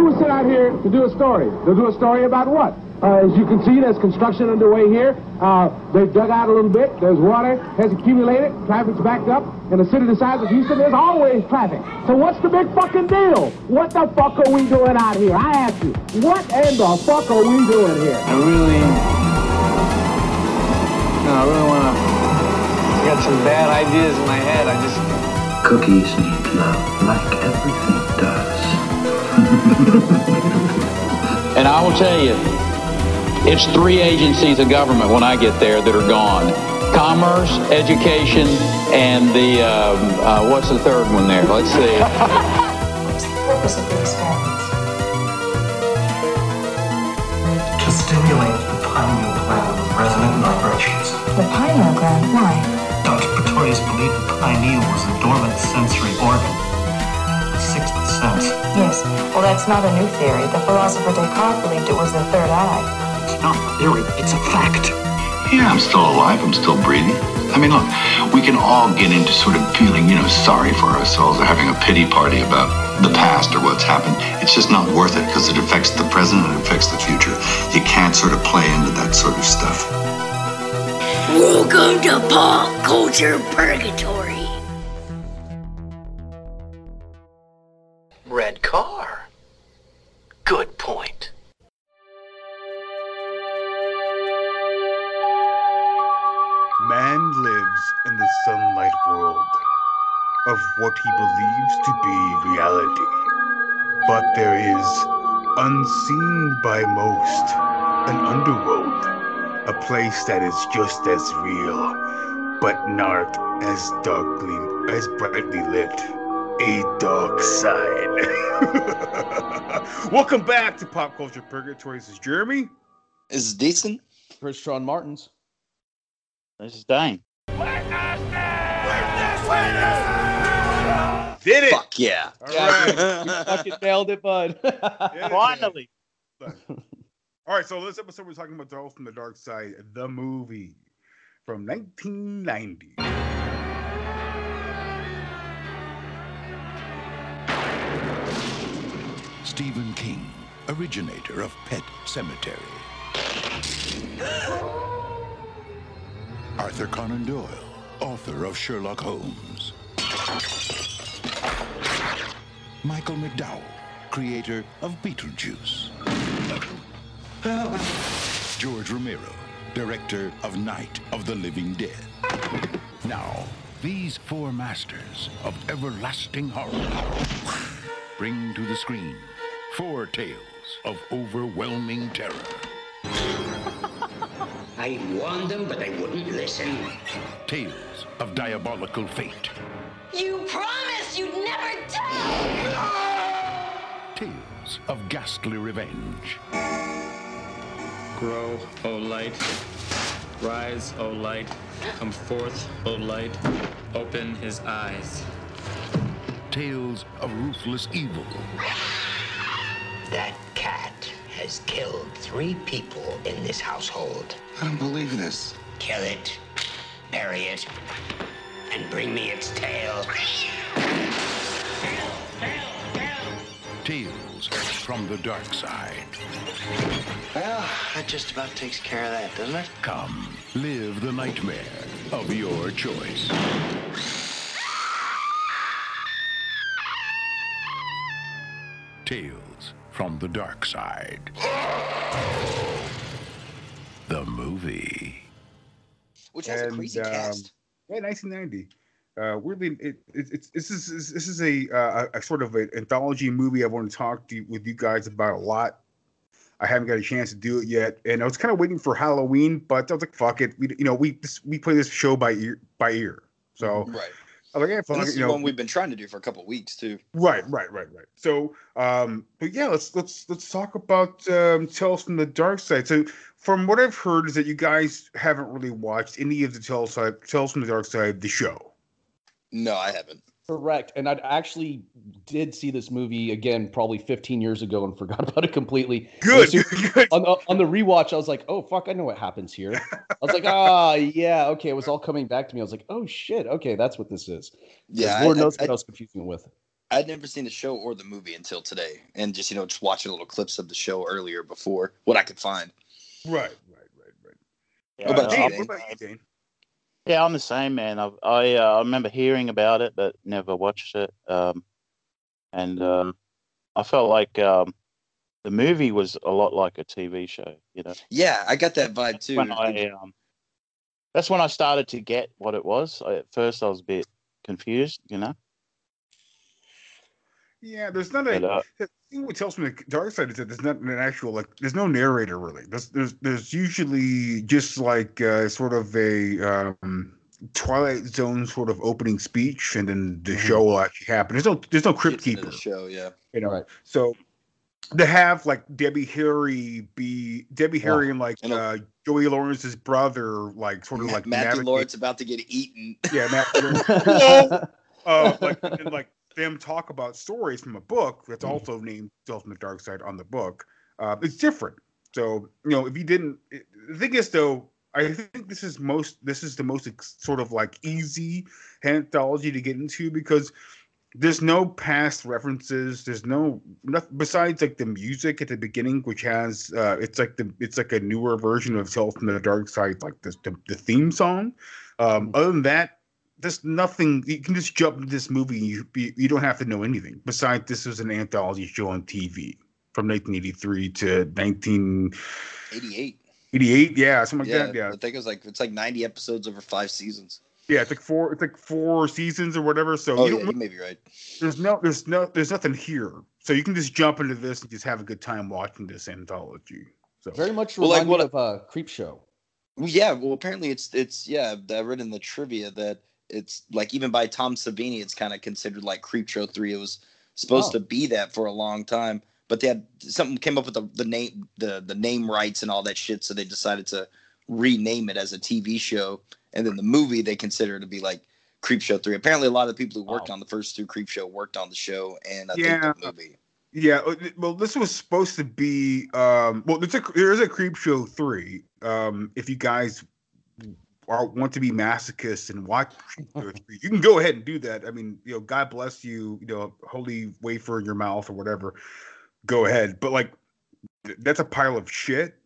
who was sent out here to do a story? To do a story about what? Uh, as you can see, there's construction underway here. Uh, they've dug out a little bit. There's water has accumulated. Traffic's backed up. In a city the size of Houston, there's always traffic. So what's the big fucking deal? What the fuck are we doing out here? I ask you. What in the fuck are we doing here? I really, no, I really want to. I got some bad ideas in my head. I just. Cookies need love like everything does. And I will tell you, it's three agencies of government when I get there that are gone. Commerce, education, and the, um, uh, what's the third one there? Let's see. What's the purpose of the experiments? to stimulate the pineal gland with resonant vibrations. The pineal gland. Why? Dr. Pretorius believed the pineal was a dormant sensory organ, a sixth sense. Yes. Well, that's not a new theory. The philosopher Descartes believed it was the third eye. It's not a theory, it's a fact. Yeah, I'm still alive. I'm still breathing. I mean, look, we can all get into sort of feeling, you know, sorry for ourselves or having a pity party about the past or what's happened. It's just not worth it because it affects the present and it affects the future. You can't sort of play into that sort of stuff. Welcome to Pop Culture Purgatory. Red car. Good point. Man lives in the sunlight world of what he believes to be reality. But there is, unseen by most, an underworld, a place that is just as real, but not as darkly, as brightly lit. A dark side. Welcome back to Pop Culture Purgatory. This is Jeremy. This is decent. Chris Sean Martins. This is Dane. Did it! Fuck yeah. All Yeah, right. you fucking nailed it, bud. Finally. All right, so this episode we're talking about Dolls from the Dark Side, the movie from 1990. Stephen King, originator of Pet Sematary. Arthur Conan Doyle, author of Sherlock Holmes. Michael McDowell, creator of Beetlejuice. George Romero, director of Night of the Living Dead. Now, these four masters of everlasting horror bring to the screen four tales of overwhelming terror. I warned them, but they wouldn't listen. Tales of diabolical fate. You promised you'd never tell! Tales of ghastly revenge. Grow, O light. Rise, O light. Come forth, O light. Open his eyes. Tales of ruthless evil. That cat has killed three people in this household. I don't believe this. Kill it, bury it, and bring me its tail. Tales from the dark side. Well, that just about takes care of that, doesn't it? Come, live the nightmare of your choice. Tales from the dark side. The movie. Which has a And, crazy um, cast. Yeah, 1990. Uh, weirdly, it, it, it's this is this is a, uh, a sort of an anthology movie I want to talk to you, with you guys about a lot. I haven't got a chance to do it yet, and I was kind of waiting for Halloween, but I was like, "Fuck it," we you know we we play this show by ear by ear, so Right. I was like, "Yeah, fuck this is you know. one we've been trying to do for a couple weeks too. Right, right, right, right. So, um, but yeah, let's let's let's talk about um, Tales from the Dark Side. So, from what I've heard, is that you guys haven't really watched any of the Tales side, Tales from the Dark Side, the show. No, I haven't. Correct. And I actually did see this movie again probably 15 years ago and forgot about it completely. Good, And so On, the- on the rewatch, I was like, oh, fuck, I know what happens here. I was like, ah, yeah, okay. It was all coming back to me. I was like, oh, shit. Okay, that's what this is. Yeah, I- Lord I- knows I- what I was confusing it with. I'd never seen the show or the movie until today, and just you know just watching little clips of the show earlier before what I could find. Right, right, right, right. Yeah, What about uh, you, Dane, Dane? what about you, Dane? Yeah, I'm the same, man. I I, uh, I remember hearing about it, but never watched it. Um, and um, I felt like um, the movie was a lot like a TV show. You know, Yeah, I got that vibe too. when I um, that's when I started to get what it was. I, at first, I was a bit confused. You know, Yeah, there's not a. But, uh, the thing what tells me the dark side is that there's not an actual like. There's no narrator really. There's there's there's usually just like uh, sort of a um, Twilight Zone sort of opening speech, and then the show will actually happen. There's no there's no crypt Gets keeper. the show, yeah. You know, Right. so to have like Debbie Harry be Debbie Harry and like And, uh, uh, Joey Lawrence's brother, like sort of like Matthew navigate- Lawrence about to get eaten. Yeah, Matthew. Whoa! uh, like and like them talk about stories from a book that's also named Tales from the Dark Side on the book. Uh, it's different. So you know, if you didn't, it, the thing is though, I think this is most this is the most ex- sort of like easy anthology to get into because there's no past references. There's no nothing besides like the music at the beginning, which has uh, it's like the it's like a newer version of Tales from the Dark Side, like the the, the theme song. Um, other than that, there's nothing. You can just jump into this movie. And you you you don't have to know anything. Besides, this was an anthology show on TV from 1983 to 1988. 88. Yeah, something like yeah, that. Yeah, I think it was like it's like 90 episodes over five seasons. yeah. It's like four. It's like four seasons or whatever. So Oh you yeah, you may be right. there's no there's no there's nothing here so you can just jump into this and just have a good time watching this anthology so Very much Well, like what me of uh, Creepshow. Yeah, well apparently it's it's yeah, I read in the trivia that it's like even by Tom Savini, it's kind of considered like Creepshow three. It was supposed Oh. to be that for a long time, but they had something came up with the, the name the the name rights and all that shit, so they decided to rename it as a TV show. And then the movie they consider to be like Creepshow three. Apparently, a lot of the people who worked Wow. on the first two Creepshow worked on the show and I Yeah. think the movie. yeah uh, well this was supposed to be um well there's a there is a creepshow three um if you guys are want to be masochists and watch Creepshow 3, you can go ahead and do that i mean you know god bless you you know holy wafer in your mouth or whatever go ahead but like th- that's a pile of shit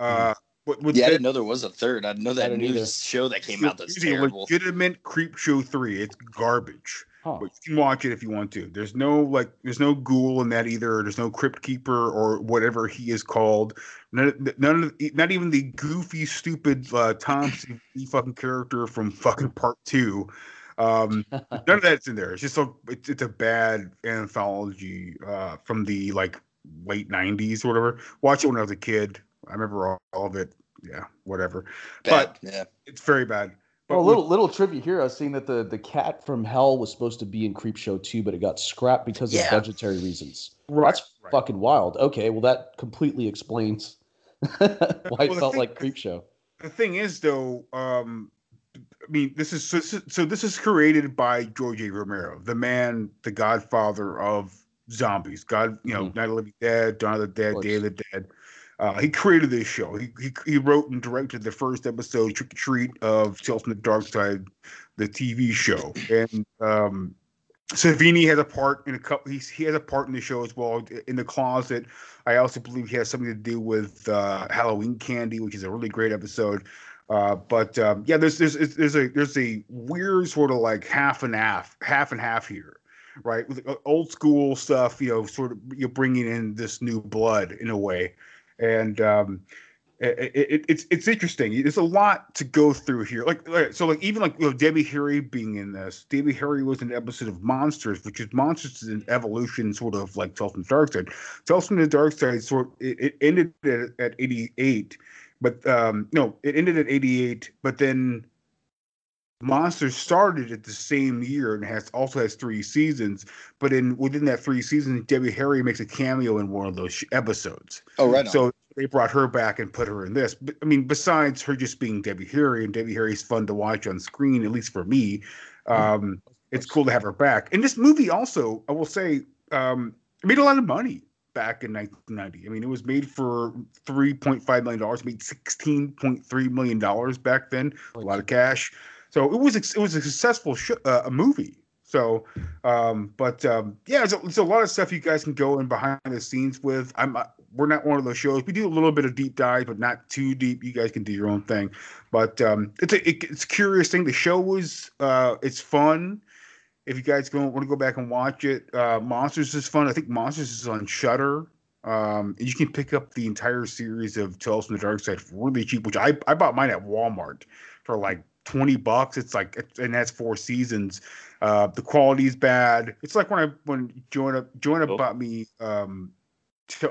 uh what, what Yeah, I didn't know there was a third. I didn't know that new either. show that came out that's terrible. legitimate creepshow three. It's garbage. Huh. But you can watch it if you want to. There's no like there's no ghoul in that either. There's no crypt keeper or whatever he is called. None, none of not even the goofy, stupid uh, Tom Savini fucking character from fucking part two. Um, none of that's in there. It's just a it's, it's a bad anthology uh, from the like late '90s or whatever. Watch it when I was a kid. I remember all, all of it. Yeah, whatever. Bad, But yeah. it's very bad. But Well, a little little trivia here. I was seeing that the the cat from hell was supposed to be in Creepshow too, but it got scrapped because Yeah. of budgetary reasons. Right, That's right. fucking wild. Okay, well that completely explains why it felt thing- like Creepshow. the thing is though um i mean this is so, so this is created by george a romero the man the godfather of zombies god you know Mhm. night of the living dead dawn of the dead course. day of the dead uh, he created this show. He, he he wrote and directed the first episode, Trick or Treat, of Tales from the Dark Side, the TV show. And um, Savini has a part in a couple. He's, he has a part in the show as well. In the closet, I also believe he has something to do with uh, Halloween Candy, which is a really great episode. Uh, but um, yeah, there's there's there's a there's a weird sort of like half and half, half and half here, right? With uh, old school stuff, you know, sort of you're bringing in this new blood in a way, and um, it, it, it's it's interesting. There's a lot to go through here. Like, so, like even like you know, Debbie Harry being in this. Debbie Harry was in an episode of Monsters, which is Monsters is an evolution, sort of like Tales from the Dark Side. Tales from the Dark Side sort it, it ended at, at 88, but um, no, it ended at 88, but then Monsters started at the same year and has also has three seasons. But in within that three seasons, Debbie Harry makes a cameo in one of those sh- episodes. Oh, right. on. So they brought her back and put her in this. But, I mean, besides her just being Debbie Harry, and Debbie Harry's fun to watch on screen, at least for me. Um, it's cool to have her back. And this movie also, I will say, um, made a lot of money back in 1990. I mean, it was made for 3.5 million dollars, made 16.3 million dollars back then. A lot of cash. So it was it was a successful sh- uh, a movie. So, um, but um, yeah, there's a, there's a lot of stuff you guys can go in behind the scenes with. I'm we're not one of those shows. We do a little bit of deep dive, but not too deep. You guys can do your own thing. But um, it's a it, it's a curious thing. The show was uh, it's fun. If you guys go, want to go back and watch it, uh, Monsters is fun. I think Monsters is on Shudder. Um, you can pick up the entire series of Tales from the Dark Side for really cheap, which I, I bought mine at Walmart for like 20 bucks. It's like, and that's four seasons. Uh, the quality's bad. It's like when I, when Joanna, Joanna bought me, um,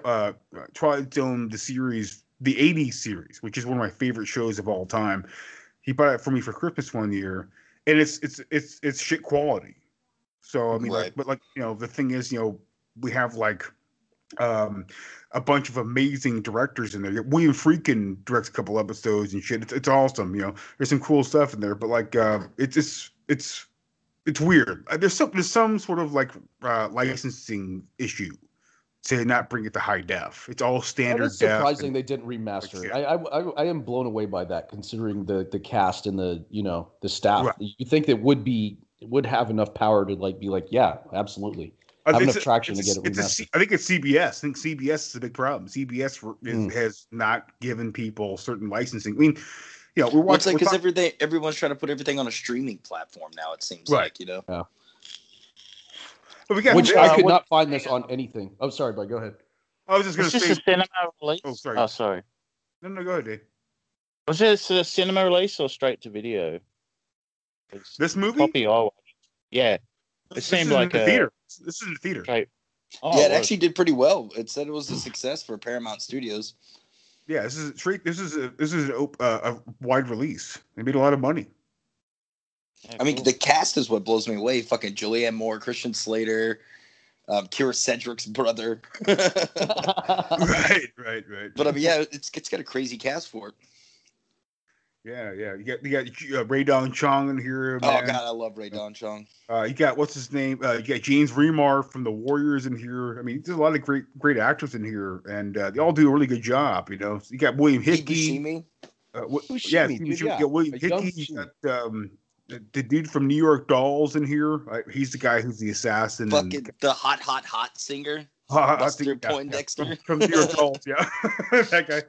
uh, Twilight Zone, the series, the 80s series, which is one of my favorite shows of all time. He bought it for me for Christmas one year and it's, it's, it's, it's shit quality. So, I mean, like, but like, you know, the thing is, you know, we have like, um, a bunch of amazing directors in there. William Friedkin directs a couple episodes and shit. It's, it's awesome. You know, there's some cool stuff in there, but like, uh, it's it's it's it's weird. Uh, There's some there's some sort of like uh, licensing issue to not bring it to high def. It's all That standard is def. surprising they didn't remaster it. I, I I I am blown away by that, considering the the cast and the you know the staff. Right. You think that would be would have enough power to like be like, yeah, absolutely, I have think enough it's a- traction to get it remastered. C- I think it's CBS. I think CBS is a big problem. CBS r- is, Mm. has not given people certain licensing. I mean, you know, we're watching. because talk- everything everyone's trying to put everything on a streaming platform now. It seems Right. like you know. Yeah. But we got- Which uh, I could not find this on anything. Oh, sorry, but go ahead. I was just going to this say. a cinema release? Oh, sorry. Oh, sorry. No, no, go ahead, Dave. Was this a cinema release or straight to video? This movie? Copy I watched. Yeah. It This seemed like the a theater. This is in the theater. Straight. Oh, yeah, it it actually did pretty well. It said it was a success for Paramount Studios. Yeah, this is straight. This is a this is an uh, a wide release. They made a lot of money. I mean, the cast is what blows me away. Fucking Julianne Moore, Christian Slater, um, Kyra Sedgwick's brother. right, right, right. But I mean, yeah, it's it's got a crazy cast for it. Yeah, yeah. You got you got uh, Rae Dawn Chong in here. Oh god, I love Rae Dawn Chong. Uh, you got what's his name? Uh, you got James Remar from the Warriors in here. I mean, there's a lot of great great actors in here, and uh, they all do a really good job. You know, you got William Hickey. Buscemi? Uh, wh- Buscemi, yeah, dude, you yeah. got William Hickey. You got um, the, the dude from New York Dolls in here. He's the guy who's the assassin. and- Fucking the hot, hot, hot singer, I Buster think- yeah, yeah, Poindexter. from, from New York Dolls, yeah, that guy.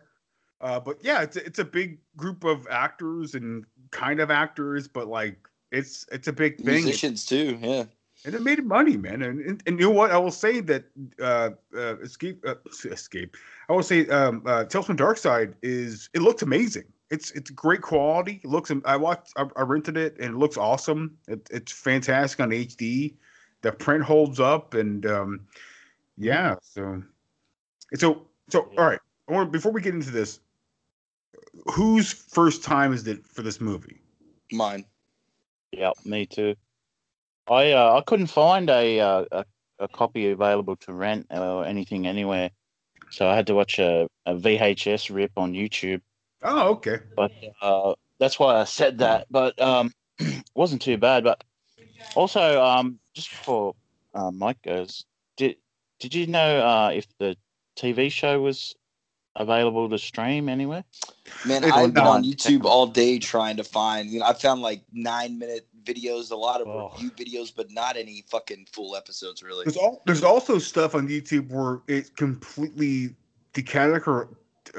Uh, but yeah, it's a, it's a big group of actors and kind of actors, but like it's it's a big thing. Musicians too, yeah. and it made money, man. And, and and you know what? I will say that uh, uh, escape uh, escape. I will say um, uh, Tales from Dark Side is it looks amazing. It's it's great quality. It looks. I watched. I, I rented it and it looks awesome. It, it's fantastic on HD. The print holds up and um, yeah. So so so all right. I want before we get into this. Whose first time is it for this movie? Mine. Yeah, me too. I uh, I couldn't find a, uh, a a copy available to rent or anything anywhere, so I had to watch a, a VHS rip on YouTube. Oh, okay. But uh, that's why I said that. But um, it wasn't too bad. But also, um, just before uh, Mike goes, did did you know uh, if the TV show was available to stream anywhere? Man, I've been on on YouTube all day trying to find. You know, I found like nine minute videos, a lot of review videos, but not any fucking full episodes really. There's all there's also stuff on YouTube where it completely decategor.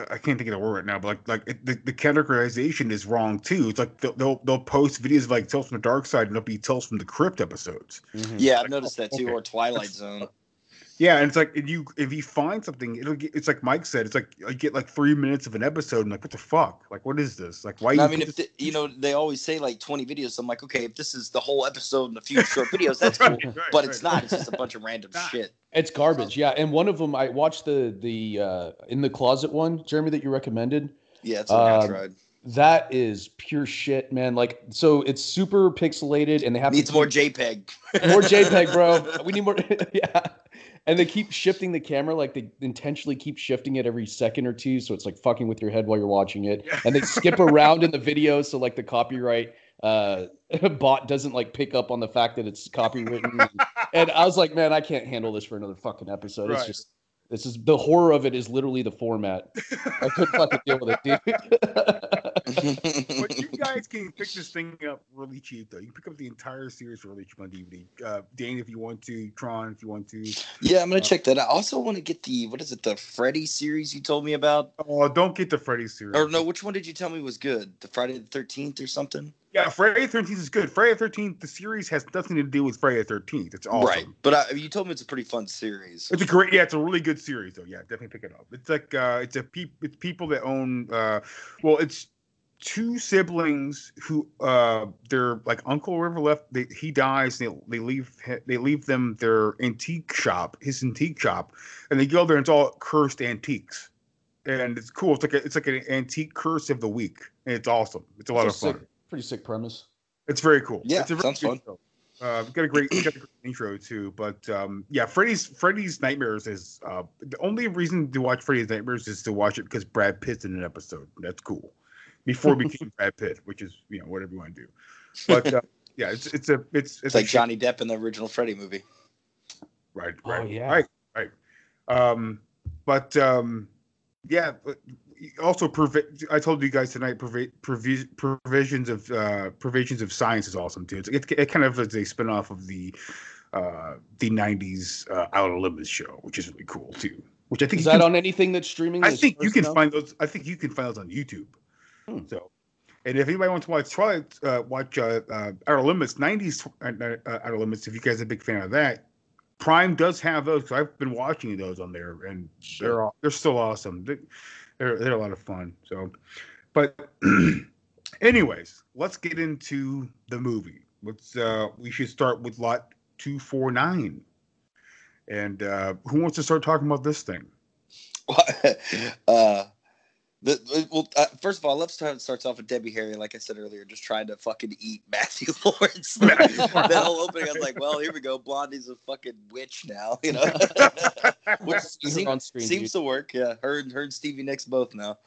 I can't think of the word right now, but like like it, the, the categorization is wrong too. It's like they'll they'll, they'll post videos of like Tales from the Dark Side and it'll be Tales from the Crypt episodes. Mm-hmm. Yeah, I've noticed that oh, too, okay. or Twilight Zone. Yeah, and it's like if you if you find something, it'll get. It's like Mike said. It's like I get like three minutes of an episode. and like, what the fuck? Like, what is this? Like, why? No, you I mean, if this- the, you know, they always say like 20 videos. So I'm like, okay, if this is the whole episode and a few short videos, that's cool. but it's not. It's just a bunch of random shit. It's garbage, yeah. And one of them, I watched the the uh, in the closet one, Jeremy, that you recommended. Yeah, it's what I Um. That is pure shit, man. Like, so it's super pixelated, and they have to Needs more JPEG. more JPEG, bro. We need more. yeah. And they keep shifting the camera, like they intentionally keep shifting it every second or two, so it's like fucking with your head while you're watching it. And they skip around in the video, so like the copyright uh, bot doesn't like pick up on the fact that it's copywritten. and, and I was like, man, I can't handle this for another fucking episode. It's just this is the horror of it is literally the format. I couldn't fucking deal with it, dude. but you guys can pick this thing up really cheap though. You can pick up the entire series really cheap on DVD. Uh, Dane, if you want to, Tron, if you want to. Yeah, I'm gonna Uh, check that out. I also want to get the what is it, the Freddy series you told me about? Oh, don't get the Freddy series. Or no, which one did you tell me was good? The Friday the Thirteenth or something? Yeah, Friday the Thirteenth is good. Friday the Thirteenth, the series has nothing to do with Friday the Thirteenth. It's awesome. Right, but I, you told me it's a pretty fun series. It's a great, yeah, it's a really good series though. Yeah, definitely pick it up. It's like uh, it's a peop, it's people that own, uh, well, it's two siblings who uh, their like uncle or whatever left. They, he dies. They they leave they leave them their antique shop, his antique shop, and they go there and it's all cursed antiques, and it's cool. It's like a, it's like an antique curse of the week, and it's awesome. It's a lot of It's a fun. sick- pretty sick premise. It's very cool. Yeah, it's a very sounds fun. show. Uh, got a great, got a great intro too. But um, yeah, Freddy's Freddy's Nightmares is uh, the only reason to watch Freddy's Nightmares is to watch it because Brad Pitt's in an episode. That's cool. Before he became Brad Pitt, which is you know whatever you want to do. But uh, yeah, it's it's a it's it's, It's a like shit- Johnny Depp in the original Freddy movie. Right, Oh, right, yeah. right, right. Um, but um, yeah. But also, provi- I told you guys tonight. Provi- provi- provisions of uh, perversions of science is awesome too. It's it, it kind of is a spinoff of the uh, the '90s uh, Outer Limits show, which is really cool too. Which I think Is you that can- on anything that's streaming? I think you can now? find those. I think you can find those on YouTube. Hmm. So, and if anybody wants to watch Twilight, uh, watch uh, uh, Outer Limits '90s uh, uh, Outer Limits. If you guys are a big fan of that, Prime does have those. 'cause I've been watching those on there, and they're all, they're still awesome. They- They're they're a lot of fun. So, but anyways, let's get into the movie. Let's uh, we should start with lot two four nine. And uh, who wants to start talking about this thing? uh, the, well, uh, first of all, let's start starts off with Debbie Harry. Like I said earlier, just trying to fucking eat Matthew Lawrence. that whole opening, I was like, well, here we go. Blondie's a fucking witch now, you know. Which See seem- on screen, seems dude. to work. Yeah, her and her and Stevie Nicks both now.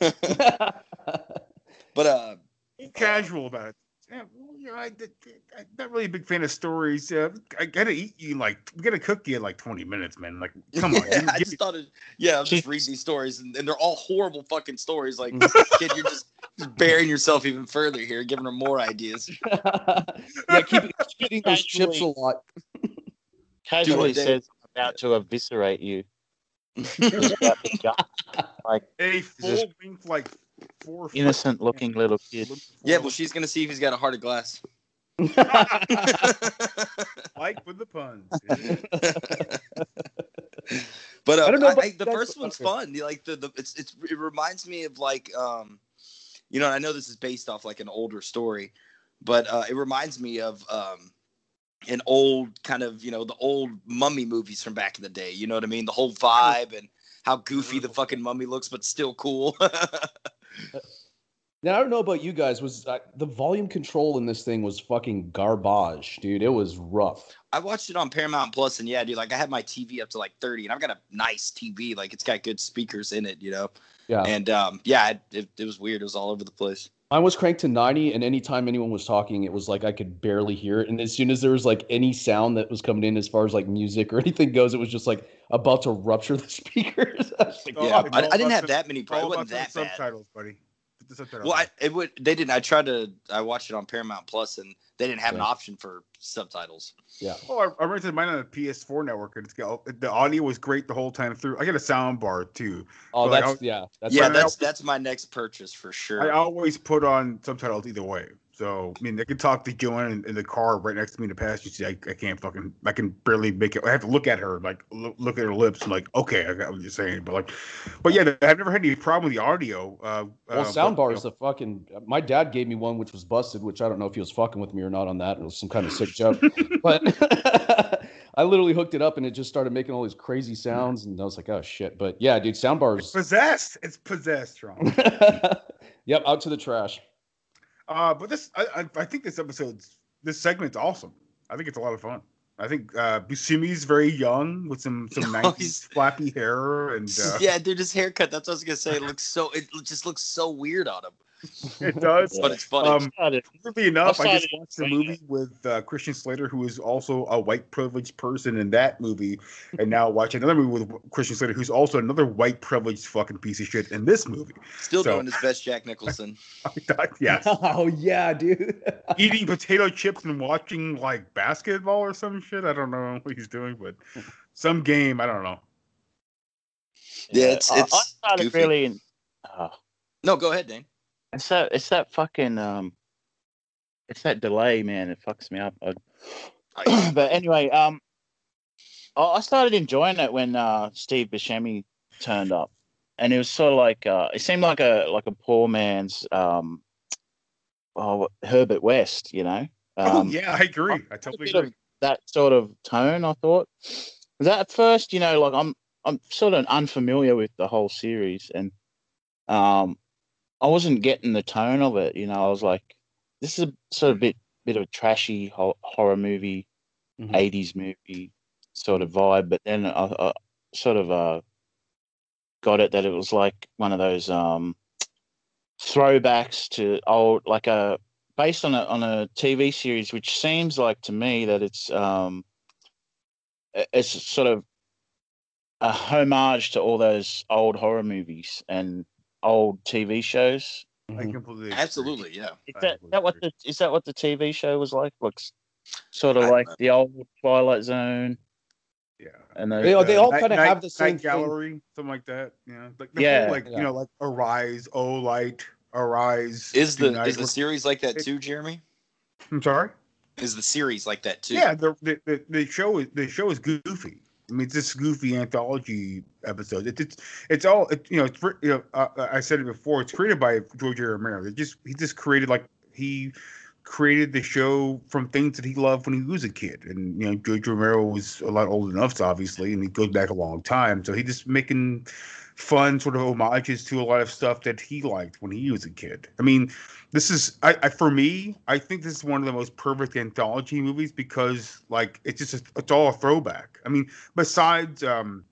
but uh, Be casual about it. Yeah, well, you know, I, am not really a big fan of stories. Uh, I gotta eat you like we gotta cook you in like 20 minutes, man. Like, come on. yeah, give I me- just thought it. Yeah, I'm just reading these stories, and, and they're all horrible fucking stories. Like, kid, you're just, just burying yourself even further here, giving her more ideas. yeah, keep, keep eating those chips a lot. Casually says I'm about to eviscerate you. Just about to jump. like a full length like four innocent looking little kid. Yeah, well, she's gonna see if he's got a heart of glass. like with the puns. But uh, I don't know I- about I- the first one's okay. fun. Like the, the it's it's it reminds me of like um, you know, I know this is based off like an older story, but uh, it reminds me of um, an old kind of you know the old mummy movies from back in the day. You know what I mean? The whole vibe and how goofy the fucking mummy looks, but still cool. Now I don't know about you guys. Was uh, the volume control in this thing was fucking garbage, dude? It was rough. I watched it on Paramount Plus, and yeah, dude, like I had my TV up to like 30, and I've got a nice TV. Like it's got good speakers in it, you know. Yeah. And um, yeah, it, it, it was weird. It was all over the place. Mine was cranked to 90, and anytime anyone was talking, it was like I could barely hear it. And as soon as there was like any sound that was coming in as far as like music or anything goes, it was just like about to rupture the speakers. I like, It's Yeah, about- I, I didn't have the- that many. it's all Probably wasn't that bad. subtitles, buddy. Put the subtitles Well. I, it would. They didn't. I tried to. I watched it on Paramount Plus, and they didn't have an option for subtitles. yeah. Well, I, I rented mine on the PS4 network, and it's got the audio was great the whole time through. I got a sound bar too. Oh, But, that's I- yeah. That's yeah, fine. that's that's my next purchase for sure. I always put on subtitles either way. So I mean, I can talk to Joanne in, in the car right next to me in the passenger seat. I, I can't fucking, I can barely make it. I have to look at her, like look, look at her lips, and like, okay, I got what you're saying. But like, but yeah, I've never had any problem with the audio. Uh, Well, uh, sound but, you bars, the fucking. My dad gave me one which was busted, which I don't know if he was fucking with me or not on that. It was some kind of sick joke, but I literally hooked it up and it just started making all these crazy sounds, and I was like, oh shit. But yeah, dude, sound know, bars. possessed. It's possessed, Ron. yep, out to the trash. Uh, but this, I, I, think this episode's this segment's awesome. I think it's a lot of fun. I think uh, Buscemi's very young with some some Oh, 90s he's- flappy hair and uh, yeah, dude, his haircut. That's what I was gonna say. It looks so. It just looks so weird on him. it does. But it's funny. Um, weirdly enough, I just watched a movie with uh, Christian Slater, who is also a white privileged person in that movie, and now watch another movie with Christian Slater, who's also another white privileged fucking piece of shit in this movie. Still So- doing his best, Jack Nicholson. yes. Oh yeah, dude. Eating potato chips and watching like basketball or some shit. I don't know what he's doing, but some game. I don't know. Yeah, it's I, I it's started goofy. really. In, oh, No, go ahead, Dane. It's that. It's that fucking. Um, it's that delay, man. It fucks me up. I, but anyway, um, I, I started enjoying it when uh, Steve Buscemi turned up, and it was sort of like uh, it seemed like a like a poor man's um, oh, Herbert West, you know. oh Um, yeah, I agree. I totally agree. that sort of tone. I thought that at first, you know, like I'm I'm sort of unfamiliar with the whole series, and um, I wasn't getting the tone of it. You know, I was like, this is a sort of bit bit of a trashy horror movie, Mhm. 80s movie sort of vibe. But then I, I sort of uh got it that it was like one of those um throwbacks to old like a based on a on a TV series, which seems like to me that it's um it's sort of a homage to all those old horror movies and old TV shows. I mm-hmm. completely agree. Absolutely, yeah. Is that, that what the is that what the TV show was like? Looks sort of I- like the old Twilight Zone Yeah. and those, They all- they all kinda have the same Night thing. gallery, something like that. Yeah, like Yeah. like Yeah. you know, like arise, oh light, arise. Is the unite. is the series like that too, Jeremy? I'm sorry. Is the series like that too? Yeah, the, the the the show is the show is goofy. I mean, it's this goofy anthology episode. It's it's it's all it, you know. It's you know. Uh, uh, I said it before. It's created by George. Romero. They just he just created like he created the show from things that he loved when he was a kid. And you know, George Romero was a lot than us, obviously, and he goes back a long time. So he just making fun sort of homages to a lot of stuff that he liked when he was a kid. I mean, this is I, I for me, I think this is one of the most perfect anthology movies because like it's just it's all a throwback. I mean, besides um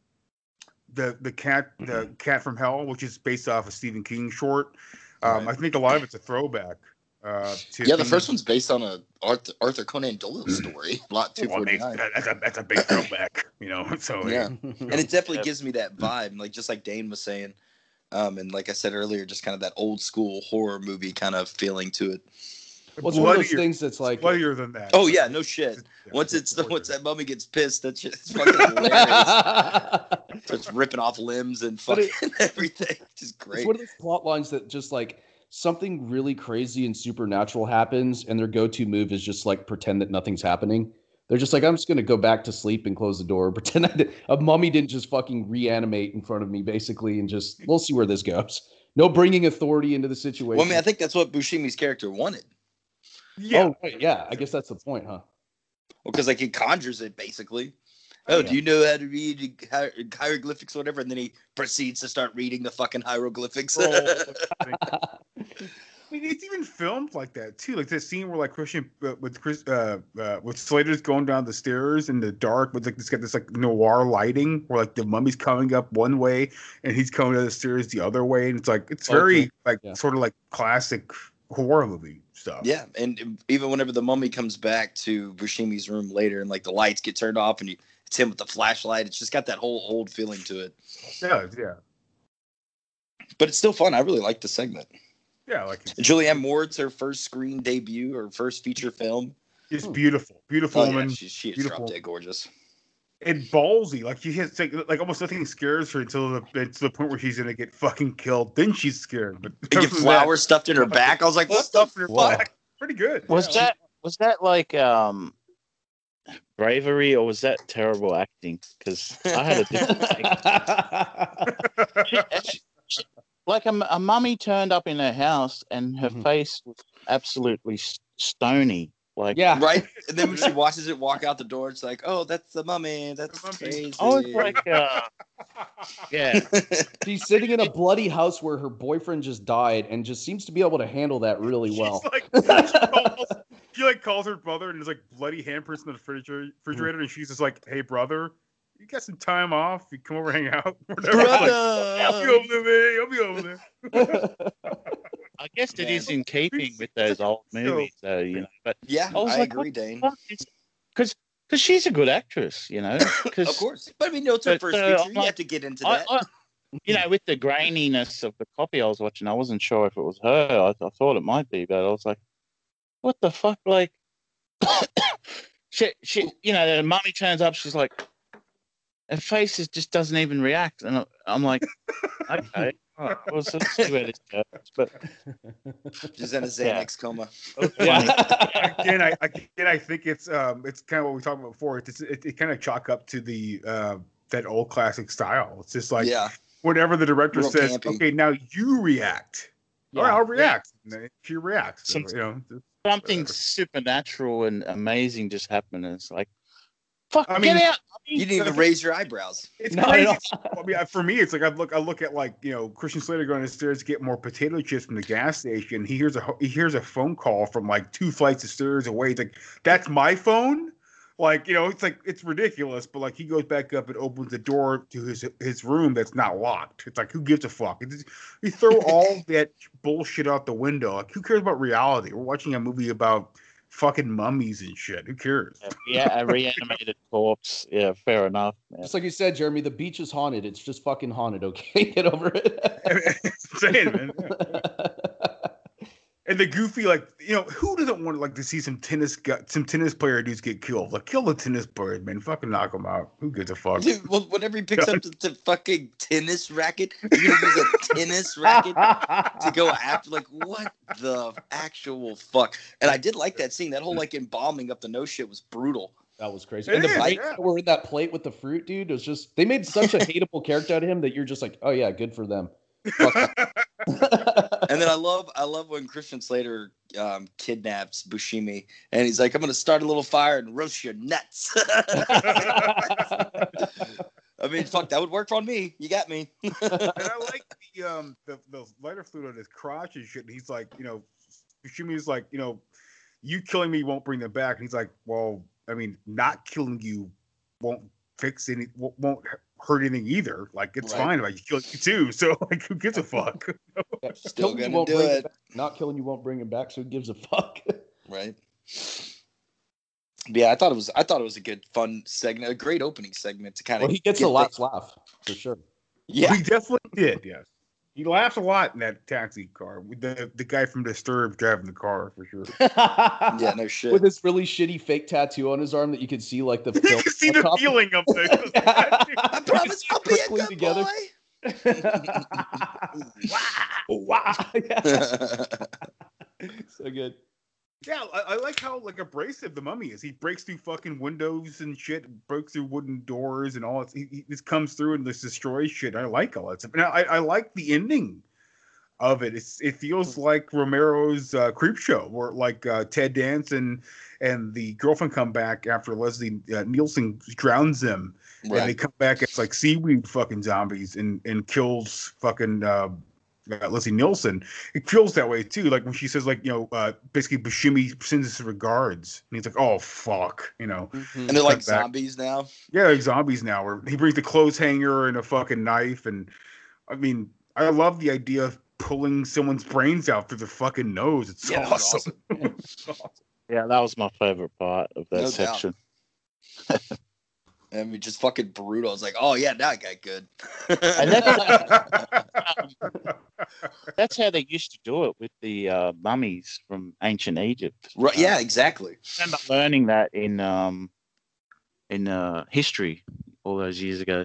the the cat the cat from hell, which is based off a Stephen King short. Um, I think a lot of it's a throwback. Uh, Yeah, the things- first one's based on a Arthur, Arthur Conan Doyle story, Lot Two Well, I Forty mean, Nine. that- that's a that's a big throwback, you know. So Yeah, and it definitely Yeah. gives me that vibe, like just like Dane was saying, um, and like I said earlier, just kind of that old school horror movie kind of feeling to it. Well, it's one of those things that's like bloodier than that. Oh yeah, no shit. Yeah, Once it's the once that mummy gets pissed, that shit is fucking hilarious. Starts ripping off limbs and But it- fucking everything. Just great. It's great. one of those plot lines that just like something really crazy and supernatural happens, and their go-to move is just like pretend that nothing's happening. They're just like, I'm just gonna go back to sleep and close the door, pretend I a mummy didn't just fucking reanimate in front of me, basically, and just we'll see where this goes. No bringing authority into the situation. Well, I mean, I think that's what Buscemi's character wanted. Yeah. Oh, right, yeah. I guess that's the point, huh? Well, because like he conjures it basically. Oh, oh do you know how to read hier- hieroglyphics or whatever? And then he proceeds to start reading the fucking hieroglyphics. Oh, I mean, it's even filmed like that too. Like this scene where like Christian uh, with Chris uh, uh with Slater's going down the stairs in the dark with like it's got this like noir lighting where like the mummy's coming up one way and he's coming down the stairs the other way, and it's like it's very Okay. like Yeah. sort of like classic horror movie stuff. yeah, and even whenever the mummy comes back to Buscemi's room later, and like the lights get turned off, and you, it's him with the flashlight, it's just got that whole old feeling to it. yeah, yeah, But it's still fun. I really like the segment. Yeah. Like it's, Julianne Moore's her first screen debut, her first feature film. it's beautiful, beautiful Oh yeah, woman. she, she is beautiful. drop dead gorgeous. and ballsy. Like she has like, like almost nothing scares her until the to the point where she's gonna get fucking killed. Then she's scared. But And get other than that, flowers stuffed in her back. I was like, what the stuff in her Wow. back. Pretty good. Was Yeah. that was that like um bravery or was that terrible acting? Because I had a different she- she- like a, a mummy turned up in her house and her Mhm. face was absolutely stony. Like yeah. right? And then when she watches it walk out the door, it's like, oh, that's the mummy. That's The mummy. crazy. I was like, uh, yeah, She's sitting in a bloody house where her boyfriend just died and just seems to be able to handle that really She's well. like, she, calls, she like calls her brother and there's like bloody handprints in the refrigerator, refrigerator and she's just like, "Hey brother, you got some time off? You come over, hang out, whatever." Like, I'll be over there, man. I'll be over there. I guess it is in keeping with those old movies, though. You know, but Yeah, I I like, agree, what Dane. Because because she's a good actress, you know. Cause, Of course, but I mean, no, it's her But, first uh, feature. I'm You like- have to get into I, that. I, you know, with the graininess of the copy I was watching, I wasn't sure if it was her. I, I thought it might be, but I was like, what the fuck? Like, she, she, you know, the mummy turns up, she's like, her face is, just doesn't even react. And I- I'm like, okay, all right, well, so let's where this goes. But She's in a Yeah. Xanax coma. again, I again I think it's um it's kind of what we talked about before. It's it, it kind of chalk up to the uh that old classic style. It's just like Yeah. whenever the director Real says, campy. "Okay, now you react," all right, Yeah. I'll react. And then she reacts. Some- you know, something supernatural and amazing just happened. And it's like, fuck, I get mean- You didn't even raise your eyebrows. It's No, crazy. no. I mean, for me, it's like I look, I look at like you know Christian Slater going upstairs to get more potato chips from the gas station. He hears a he hears a phone call from like two flights of stairs away. He's like, "That's my phone." Like you know, it's like it's ridiculous. But like he goes back up and opens the door to his his room that's not locked. It's like who gives a fuck? It's you throw all that bullshit out the window. Like who cares about reality? We're watching a movie about fucking mummies and shit. Who cares? Yeah, a reanimated corpse. Yeah, fair enough. Yeah. Just like you said, Jeremy, the beach is haunted. It's just fucking haunted. Okay, get over it. Saying, man. And the goofy, like you know, who doesn't want to like to see some tennis gu- some tennis player dudes get killed? Like kill the tennis players, man. Fucking knock them out. Who gives a fuck? Dude, well, whenever he picks up the, the fucking tennis racket, you're use a tennis racket to go after. Like, what the actual fuck? And I did like that scene. That whole like embalming up the nose shit was brutal. That was crazy. It and the is, bites yeah. were in that plate with the fruit, dude, it was just they made such a hateable character out of him that you're just like, oh yeah, good for them. And then I love I love when Christian Slater um, kidnaps Buscemi and he's like, I'm gonna start a little fire and roast your nuts. I mean, fuck, that would work on me. You got me. and I like the um the, the lighter fluid on his crotch and shit. And he's like, you know, Buscemi's like, you know, you killing me won't bring them back. And he's like, well, I mean, not killing you won't fix any, won't won't hurt anything either. Like it's Right. fine if I kill you too. So like, who gives a fuck? Still gonna won't do bring it. Not killing you won't bring him back, so who gives a fuck? right? Yeah, I thought it was I thought it was a good fun segment, a great opening segment to kind of well, he gets a last laugh for sure. Yeah, he definitely did. Yes, he laughs a lot in that taxi car. With the the guy from Disturbed driving the car for sure. yeah, no shit. With this really shitty fake tattoo on his arm that you could see like the you film can see the copy- feeling of the. I promise I'll be a quickly good together. boy. wow. Yeah. so good. Yeah, I, I like how like abrasive the mummy is. He breaks through fucking windows and shit, breaks through wooden doors and all. He, he just comes through and just destroys shit. I like all that stuff. And I, I like the ending of it. It's it feels like Romero's uh, Creepshow, where like uh, Ted Danson and and the girlfriend come back after Leslie uh, Nielsen drowns them, and they come back as like seaweed fucking zombies and and kills fucking. Uh, uh, Leslie Nielsen, it feels that way too. Like when she says, like you know, uh, basically Buscemi sends his regards, and he's like, "Oh fuck," you know. And they're like back. zombies now. Yeah, like zombies now. Where he brings the clothes hanger and a fucking knife, and I mean, I love the idea of pulling someone's brains out through their fucking nose. It's Yeah, that was awesome. Yeah, that was my favorite part of that No section. I mean, just fucking brutal. I was like, oh yeah, now I got good. And that's, that's how they used to do it with the uh, mummies from ancient Egypt. right? Yeah, exactly. I remember learning that in um in uh, history all those years ago.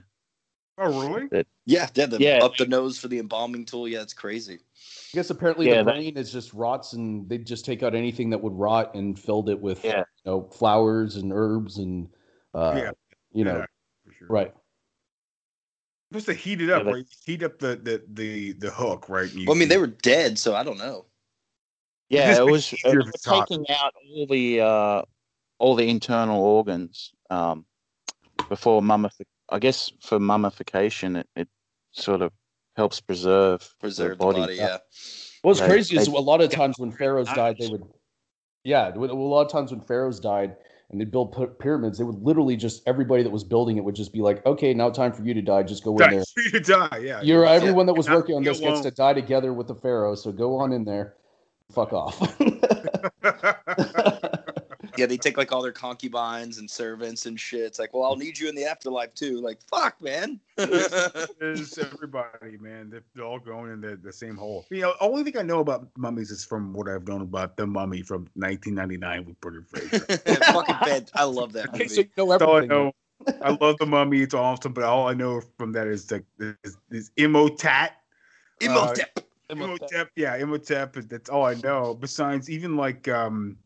oh really? That Yeah, yeah, the, Yeah. up the nose for the embalming tool. Yeah, it's crazy. I guess apparently Yeah, the that- brain is just rots, and they just take out anything that would rot and filled it with Yeah. you know flowers and herbs and uh, Yeah. You know Yeah, for sure. right. Just to heat it up, Yeah, right? Heat up the the the, the hook, right? You- Well, I mean, they were dead, so I don't know. Yeah, it was, it it was if it's hot. taking out all the uh, all the internal organs um, before mummification. I guess for mummification, it, it sort of helps preserve Preserve the the body. body. Yeah. What's They- crazy is a lot of times when pharaohs died, they would, yeah, a lot of times when pharaohs died and they built py- pyramids, they would literally just everybody that was building it would just be like, okay, now time for you to die. Just go in there. You die, yeah. You're Yeah. everyone that was Not working on this gets to die together with the pharaoh. So go on in there. fuck off. Yeah, they take like all their concubines and servants and shit. It's like, well, I'll need you in the afterlife too. Like, fuck, man. It's everybody, man. They're, they're all going in the, the same hole. You know, only thing I know about mummies is from what I've known about the mummy from 1999 with Brendan Fraser. fucking bad. I love that movie. Okay, so you know That's all I everything. know. I love the mummy. It's awesome, but all I know from that is like is, is Imhotep. Imhotep. Uh, Imhotep. Yeah, Imhotep. is- That's all I know. Besides, even like um,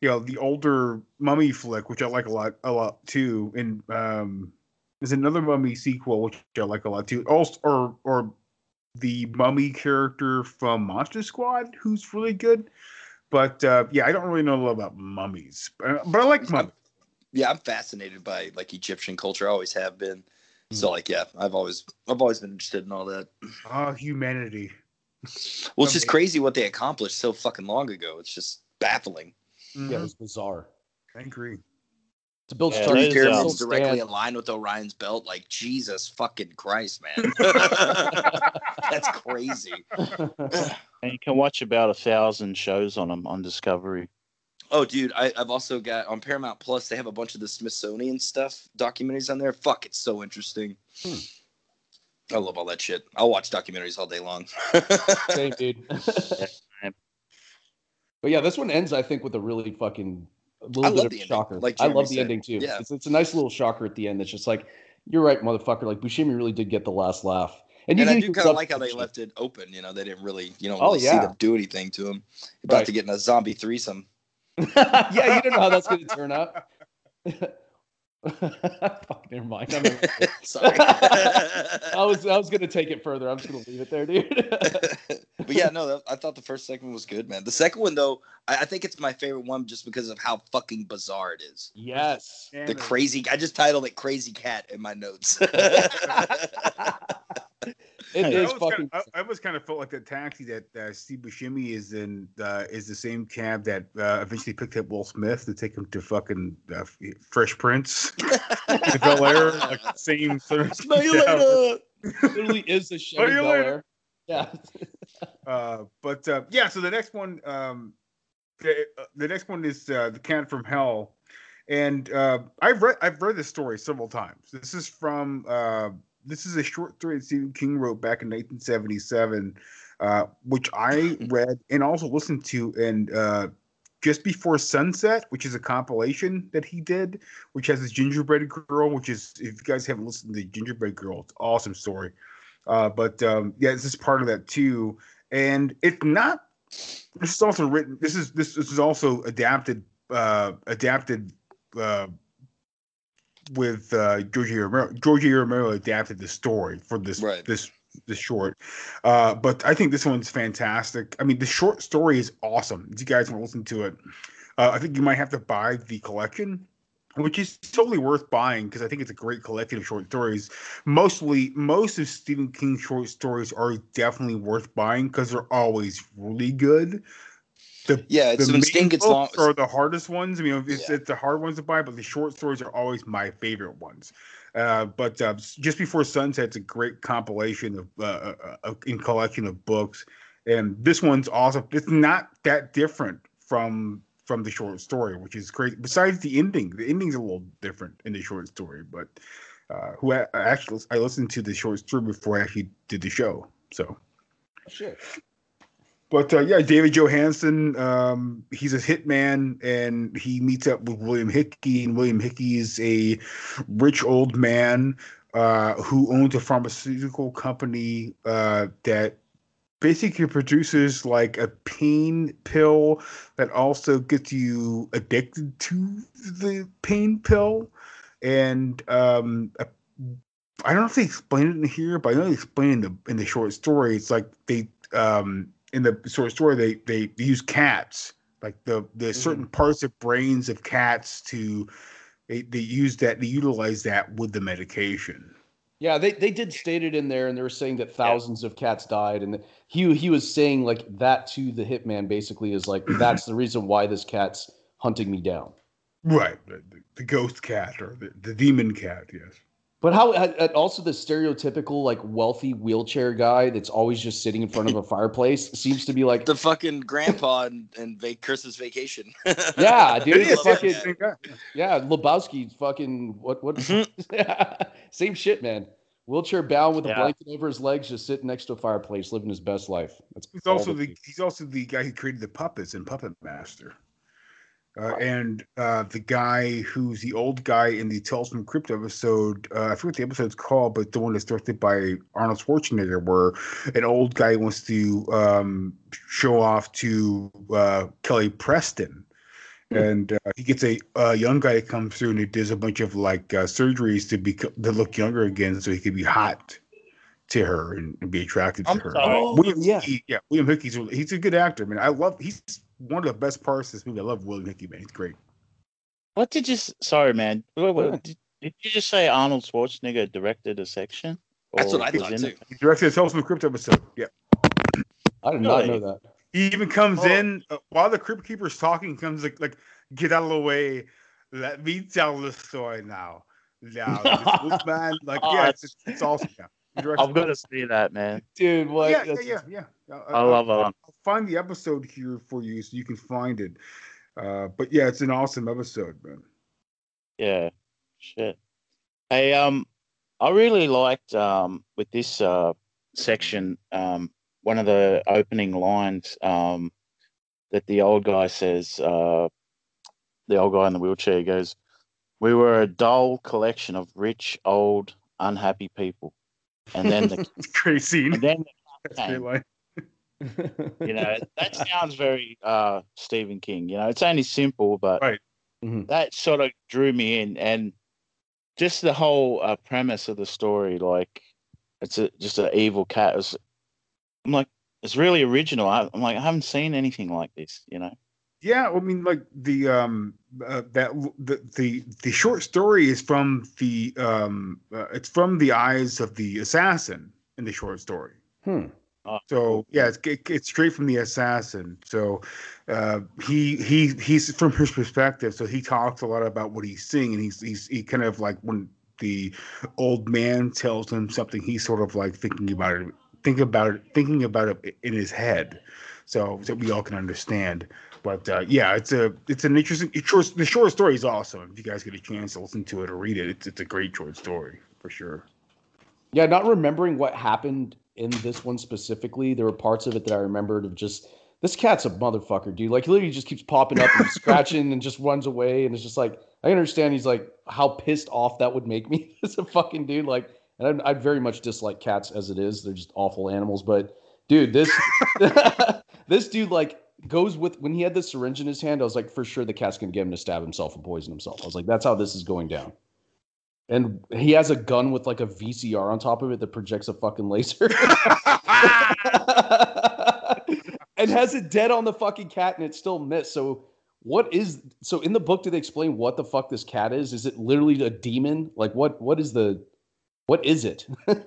you know, the older mummy flick, which I like a lot, a lot too. And um, there's another mummy sequel which I like a lot too. Also, or or the mummy character from Monster Squad, who's really good. But uh, yeah, I don't really know a lot about mummies, but, but I like mummies. yeah, I'm fascinated by like Egyptian culture. I always have been. So like, yeah, I've always I've always been interested in all that. Ah, humanity. Well, it's just crazy what they accomplished so fucking long ago. It's just baffling. Yeah, it was bizarre. I agree. To build Yeah, Three structures those, that pyramids still directly stand- aligned with Orion's belt, like Jesus fucking Christ, man. That's crazy. And you can watch about a thousand shows on them on Discovery. Oh, dude, I, I've also got on Paramount Plus. They have a bunch of the Smithsonian stuff, documentaries on there. Fuck, it's so interesting. Hmm. I love all that shit. I'll watch documentaries all day long. Same, dude. But yeah, this one ends, I think, with a really fucking a little I bit of the ending, shocker. like I love the ending too. Yeah. It's, it's a nice little shocker at the end. That's just like, you're right, motherfucker. Like Buscemi really did get the last laugh. And, you I do kind of like how they left it open. You know, they didn't really, you know, Oh, really see them do anything to him. About Right. to get in a zombie threesome. yeah, you don't know how that's going to turn out. Fuck, never mind. Never- Sorry. I was I was going to take it further. I'm just going to leave it there, dude. But yeah, no, that, I thought the first segment was good, man. The second one, though, I, I think it's my favorite one just because of how fucking bizarre it is. yes. The crazy, I just titled it "Crazy Cat" in my notes. It I is fucking. Kind of, I, I always kind of felt like the taxi that uh, Steve Buscemi is in uh, is the same cab that uh, eventually picked up Will Smith to take him to fucking uh, Fresh Prince in Bel Air. Like the same sort of. Smell you later. literally is the Chevy you Bel. Air. Yeah. Uh, but uh, yeah, so the next one, um, the, uh, the next one is uh, the Cat from Hell, and uh, I've read I've read this story several times. This is from uh, this is a short story that Stephen King wrote back in 1977, uh, which I read and also listened to, and uh, just before sunset, which is a compilation that he did, which has this gingerbread girl, which is if you guys haven't listened to the gingerbread girl, it's an awesome story. Uh, but um, yeah, this is part of that too, and it's not. This is also written. This is this, this is also adapted. Uh, adapted. Uh, with uh, George A. Romero. George A. Romero adapted the story for this Right. this this short. Uh, but I think this one's fantastic. I mean, the short story is awesome. If you guys want to listen to it, uh, I think you might have to buy the collection, which is totally worth buying because I think it's a great collection of short stories. Mostly, most of Stephen King's short stories are definitely worth buying because they're always really good. The, Yeah, it's the when main Sting gets long. are the hardest ones. I mean, it's, Yeah. it's the hard ones to buy, but the short stories are always my favorite ones. Uh, but uh, just before sunset's a great compilation of uh, uh, uh, in collection of books, and this one's awesome. It's not that different from from the short story, which is crazy. Besides the ending, the ending's a little different in the short story. But uh, who I, I actually I listened to the short story before I actually did the show, so. Shit. But uh, yeah, David Johansen, um, he's a hitman, and he meets up with William Hickey, and William Hickey is a rich old man uh, who owns a pharmaceutical company uh, that basically produces like a pain pill that also gets you addicted to the pain pill, and um, I don't know if they explain it in here, but I know they explain in the in the short story. It's like they um in the short story they they, they use cats like the the certain parts of brains of cats to they, they use that they utilize that with the medication. Yeah, they, they did state it in there, and they were saying that thousands of cats died, and he he was saying like that to the hitman basically is like that's the reason why this cat's hunting me down. Right, the, the- the ghost cat or the, the demon cat. Yes. But how also the stereotypical like wealthy wheelchair guy that's always just sitting in front of a fireplace seems to be like the fucking grandpa and and va- Christmas Vacation. yeah, dude. I It's love fucking yeah. Lebowski fucking what what Mm-hmm. same shit, man. Wheelchair bound with a Yeah. blanket over his legs, just sitting next to a fireplace, living his best life. That's He's also the- the he's also the guy who created the puppets in Puppet Master. Uh, and uh, the guy who's the old guy in the Tales from the Crypt episode, uh, I forget what the episode's called, but the one that's directed by Arnold Schwarzenegger, where an old guy wants to um, show off to uh, Kelly Preston. And uh, he gets a, a young guy that comes through and he does a bunch of like uh, surgeries to be to look younger again, so he could be hot to her and, and be attracted to I'm her. sorry. William Hickey, yeah, William Hickey's he's a good actor, I man. I love he's one of the best parts of this movie. I love William Hickey, man. He's great. What did you? s- Sorry, man. What, what, did, did you just say Arnold Schwarzenegger directed a section? That's what I was thought in too. He directed a Tales from Crypt episode. Yeah, I did not know that. he even comes Oh. in uh, while the Crypt Keeper's talking. Comes like like get out of the way. Let me tell the story now. Now, this wolfman, like yeah, it's, it's, it's awesome. Yeah, I'm gonna see that, man. Dude, what? yeah, yeah, yeah, yeah. I love I'll. I'll find the episode here for you so you can find it. Uh, but yeah, it's an awesome episode, man. Yeah, shit. Hey, um, I really liked um with this uh section um one of the opening lines um that the old guy says uh the old guy in the wheelchair goes, "We were a dull collection of rich, old, unhappy people," and then the It's a great scene. and then the came. Line. you know that sounds very uh Stephen King. You know, it's only simple, but Right. Mhm. that sort of drew me in, and just the whole uh, premise of the story, like it's a just an evil cat. Was, I'm like, it's really original. I, I'm like, I haven't seen anything like this. You know. Yeah, I mean, like the um uh, that the, the the short story is from the um uh, it's from the eyes of the assassin in the short story. Hmm. So yeah, it's it, it's straight from the assassin. So uh, he he he's from his perspective. So he talks a lot about what he's seeing, and he's he's he kind of like when the old man tells him something, he's sort of like thinking about it, think about it, thinking about it in his head. So that we all can understand. But uh, yeah, it's a it's an interesting. It's short, the short story is awesome. If you guys get a chance to listen to it or read it, it's it's a great short story for sure. Yeah, not remembering what happened in this one specifically, there were parts of it that I remembered of just this cat's a motherfucker, dude. Like he literally just keeps popping up and scratching and just runs away, and it's just like I understand he's like how pissed off that would make me as a fucking dude. Like, and I, I very much dislike cats as it is; they're just awful animals. But dude, this this dude like goes with when he had the syringe in his hand. I was like, for sure the cat's gonna get him to stab himself and poison himself. I was like, that's how this is going down. And he has a gun with like a VCR on top of it that projects a fucking laser. and has it dead on the fucking cat and it still missed. So what is so in the book do they explain what the fuck this cat is? Is it literally a demon? Like what what is the what is it?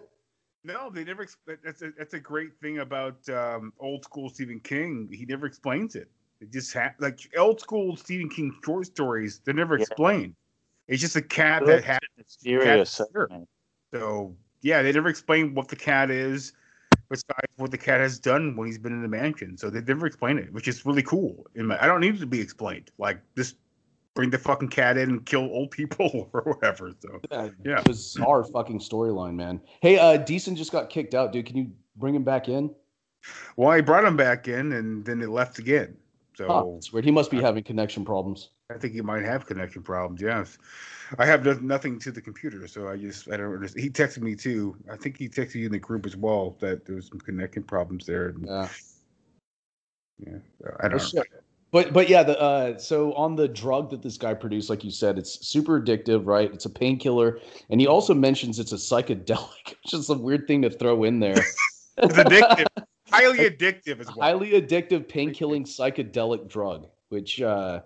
No, they never. That's a that's a great thing about um, old school Stephen King. He never explains it. It just ha- like old school Stephen King short stories. They're never Yeah. explained. It's just a cat Well, that has. Mysterious. cat- So yeah, they never explain what the cat is, besides what the cat has done when he's been in the mansion. So they never explain it, which is really cool. In my, I don't need it to be explained. Like just bring the fucking cat in and kill old people or whatever. So yeah. Bizarre fucking storyline, man. Hey, uh Decent just got kicked out, dude. Can you bring him back in? Well, I brought him back in, and then it left again. So Huh, it's weird. He must be having connection problems. I think he might have connection problems. Yes, I have no- nothing to the computer, so I just I don't. understand. He texted me too. I think he texted you in the group as well that there was some connection problems there. and- Yeah. yeah. I don't. know. But but yeah, the uh so on the drug that this guy produced, like you said, it's super addictive, right? It's a painkiller, and he also mentions it's a psychedelic, which is a weird thing to throw in there. It's addictive, highly addictive as well. Highly addictive pain-killing psychedelic drug, which uh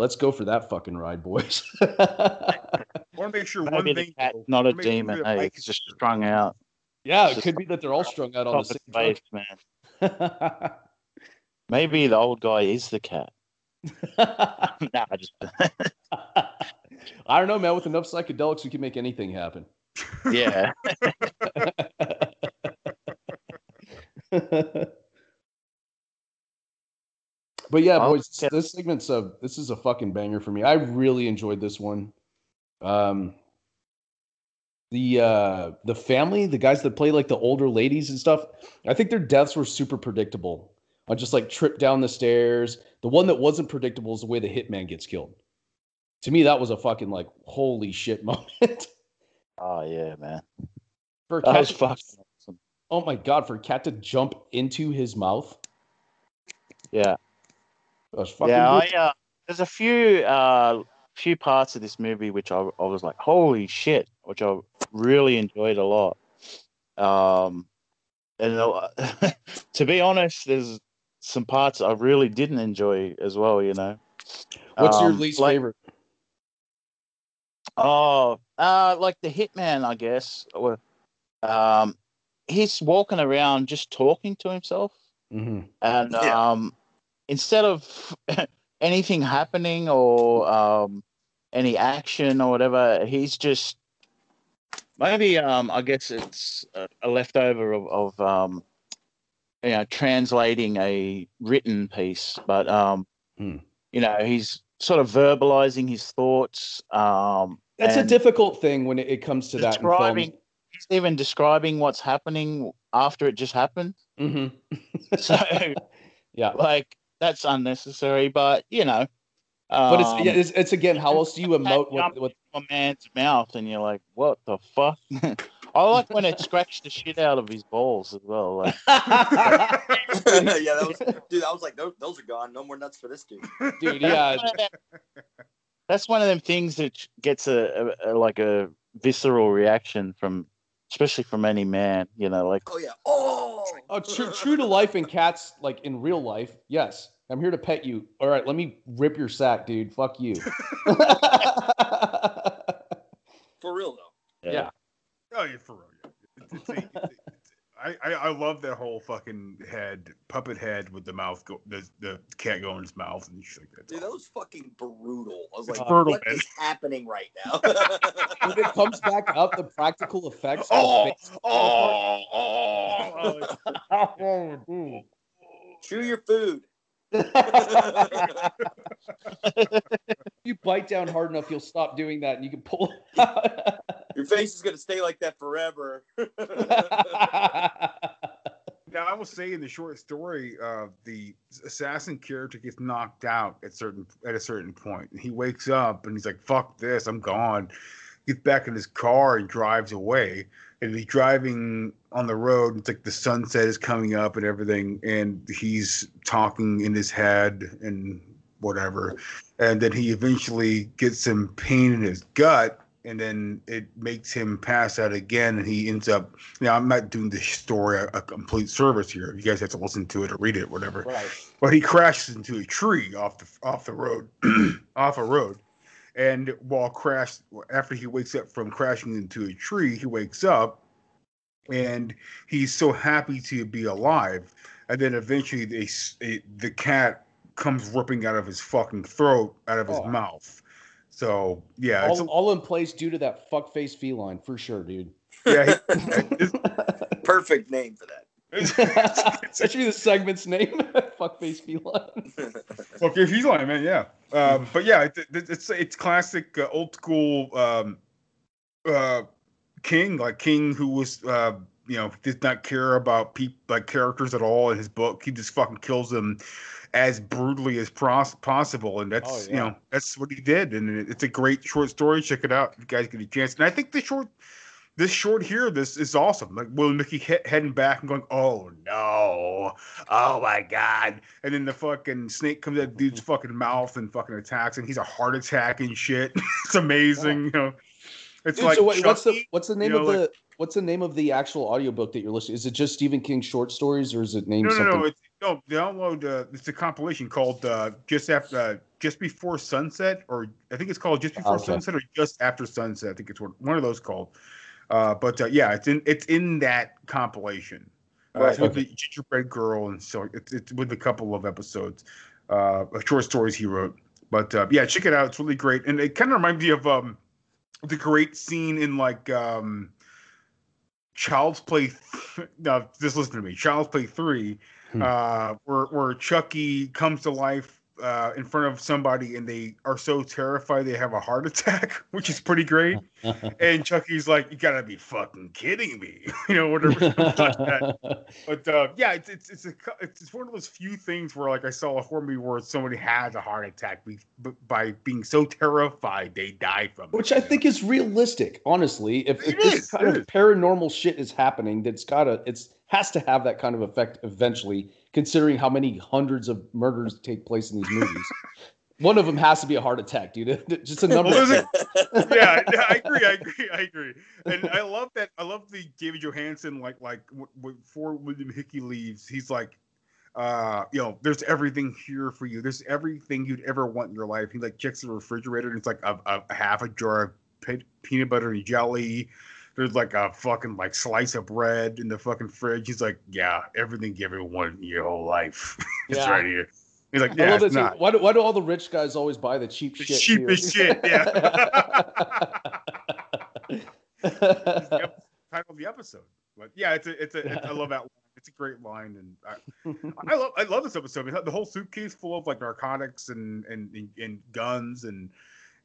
let's go for that fucking ride, boys. I want to make sure one Maybe the thing. cat's not a wanna sure demon. Hey, it's just strung out. yeah, it could be that they're all strung out on the same of drug. face, man. Maybe the old guy is the cat. nah, I just I don't know, man. With enough psychedelics, we can make anything happen. Yeah. But yeah, boys, this segment's a this is a fucking banger for me. I really enjoyed this one. Um, the uh the family, the guys that play like the older ladies and stuff, I think their deaths were super predictable. I just like trip down the stairs. The one that wasn't predictable is the way the hitman gets killed. To me, that was a fucking like holy shit moment. Oh yeah, man. for That cat was to- fucking awesome. Oh my god, for a cat to jump into his mouth. Yeah. That was fucking yeah, good. I, uh, there's a few uh, few parts of this movie which I, I was like, holy shit, which I really enjoyed a lot. Um, and uh, to be honest, there's some parts I really didn't enjoy as well. You know, What's your Um, least like- favorite? Oh, uh, like the hitman, I guess. Um, he's walking around just talking to himself, Mm-hmm. and um, instead of anything happening or um, any action or whatever, he's just maybe um, I guess it's a, a leftover of, of um, you know translating a written piece, but um, Hmm. you know he's sort of verbalizing his thoughts. Um, That's a difficult thing when it, it comes to that describing. He's even describing what's happening after it just happened. Mm-hmm. So, yeah, like that's unnecessary, but you know. but it's, um, it's it's again, how else do you emote with, with a man's mouth, and you're like, "What the fuck?" I like when it scratched the shit out of his balls as well. Like, yeah, that was dude. I was like, those, those are gone. No more nuts for this dude. dude? Yeah, that's one of them things that gets a, a, a like a visceral reaction from, especially from any man. You know, like, Oh yeah. Oh. oh, true, true to life in cats, like in real life. Yes, I'm here to pet you. All right, let me rip your sack, dude. Fuck you. For real though. yeah. Oh, you're for real. Yeah. It's, it's a, it's a- I, I, I love that whole fucking head, puppet head with the mouth, go, the, the cat going in his mouth and shit like that. Dude, that was fucking brutal. I was It's like, brutal, what man. is happening right now? when it comes back up, the practical effects. Oh, of face- oh, oh, Chew your food. you bite down hard enough, you'll stop doing that, and you can pull. Your face is gonna stay like that forever. Now I will say in the short story, uh, the assassin character gets knocked out at certain at a certain point. And he wakes up and he's like, "Fuck this, I'm gone." Gets back in his car and drives away. And he's driving on the road. It's like the sunset is coming up and everything, and he's talking in his head and whatever. And then he eventually gets some pain in his gut, and then it makes him pass out again, and he ends up. Now I'm not doing the story a, a complete service here. You guys have to listen to it or read it, whatever. Right. But he crashes into a tree off the off the road, off a road, and while crash after he wakes up from crashing into a tree, he wakes up, and he's so happy to be alive, and then eventually they, s- a, the cat comes ripping out of his fucking throat, out of his Oh. mouth. So yeah, it's all, all in place due to that fuckface feline, for sure, dude. yeah. He, Perfect name for that. That should be the segment's name. fuckface feline. Okay, he's lying, man. Yeah, um, but yeah, it, it, it's it's classic uh, old school um, uh, King, like King, who was uh, you know did not care about peop like characters at all in his book. He just fucking kills them as brutally as pros- possible, and that's Oh, you know that's what he did, and it, it's a great short story. Check it out if you guys get a chance. And I think the short. This short here, this is awesome. Like William Hickey he- heading back and going, "Oh no, oh my god!" And then the fucking snake comes out dude's fucking mouth and fucking attacks, and he's a heart attack and shit. it's amazing, you know. It's Dude, like so wait, what's the what's the name you know, of the like- what's the name of the actual audiobook that you're listening? Is it just Stephen King short stories, or is it named no, no, something? no. It's, no, download. Uh, it's a compilation called uh, "Just After uh, Just Before Sunset," or I think it's called "Just Before Okay. Sunset" or "Just After Sunset." I think it's one, one of those called. Uh, but uh, yeah, it's in it's in that compilation. Uh, Right, it's with okay. the Gingerbread Girl, and so it's it's with a couple of episodes, uh, of short stories he wrote. But uh, yeah, check it out. It's really great, and it kind of reminds me of um, the great scene in like um Child's Play. no, just listen to me. Child's Play three, Hmm. uh, where where Chucky comes to life uh, in front of somebody and they are so terrified they have a heart attack, which is pretty great. and Chucky's like, "You gotta be fucking kidding me," you know, whatever. something like that. But uh, yeah, it's it's it's a it's one of those few things where like I saw a horror movie where somebody has a heart attack be, b- by being so terrified they die from it. Which I think is realistic, honestly. If, if this is, kind of is. paranormal shit is happening, that's gotta it's has to have that kind of effect eventually, considering how many hundreds of murders take place in these movies. One of them has to be a heart attack, dude. Just a number. Well, there's a- yeah, yeah, I agree. I agree. I agree. And I love that. I love the David Johansen like like before William Hickey leaves, he's like, uh, you know, there's everything here for you. There's everything you'd ever want in your life. He like checks the refrigerator and it's like a, a, a half a jar of pe- peanut butter and jelly. There's like a fucking like slice of bread in the fucking fridge. He's like, yeah, everything you ever wanted in your whole life. it's Yeah. right here. He's like, yeah, it's not. Why do, why do all the rich guys always buy the cheap The shit? cheapest shit, Yep, title of the episode. But yeah, it's a, it's a, it's, I love that. Line. It's a great line, and I, I love, I love this episode. The whole suitcase full of like narcotics and and and, and guns, and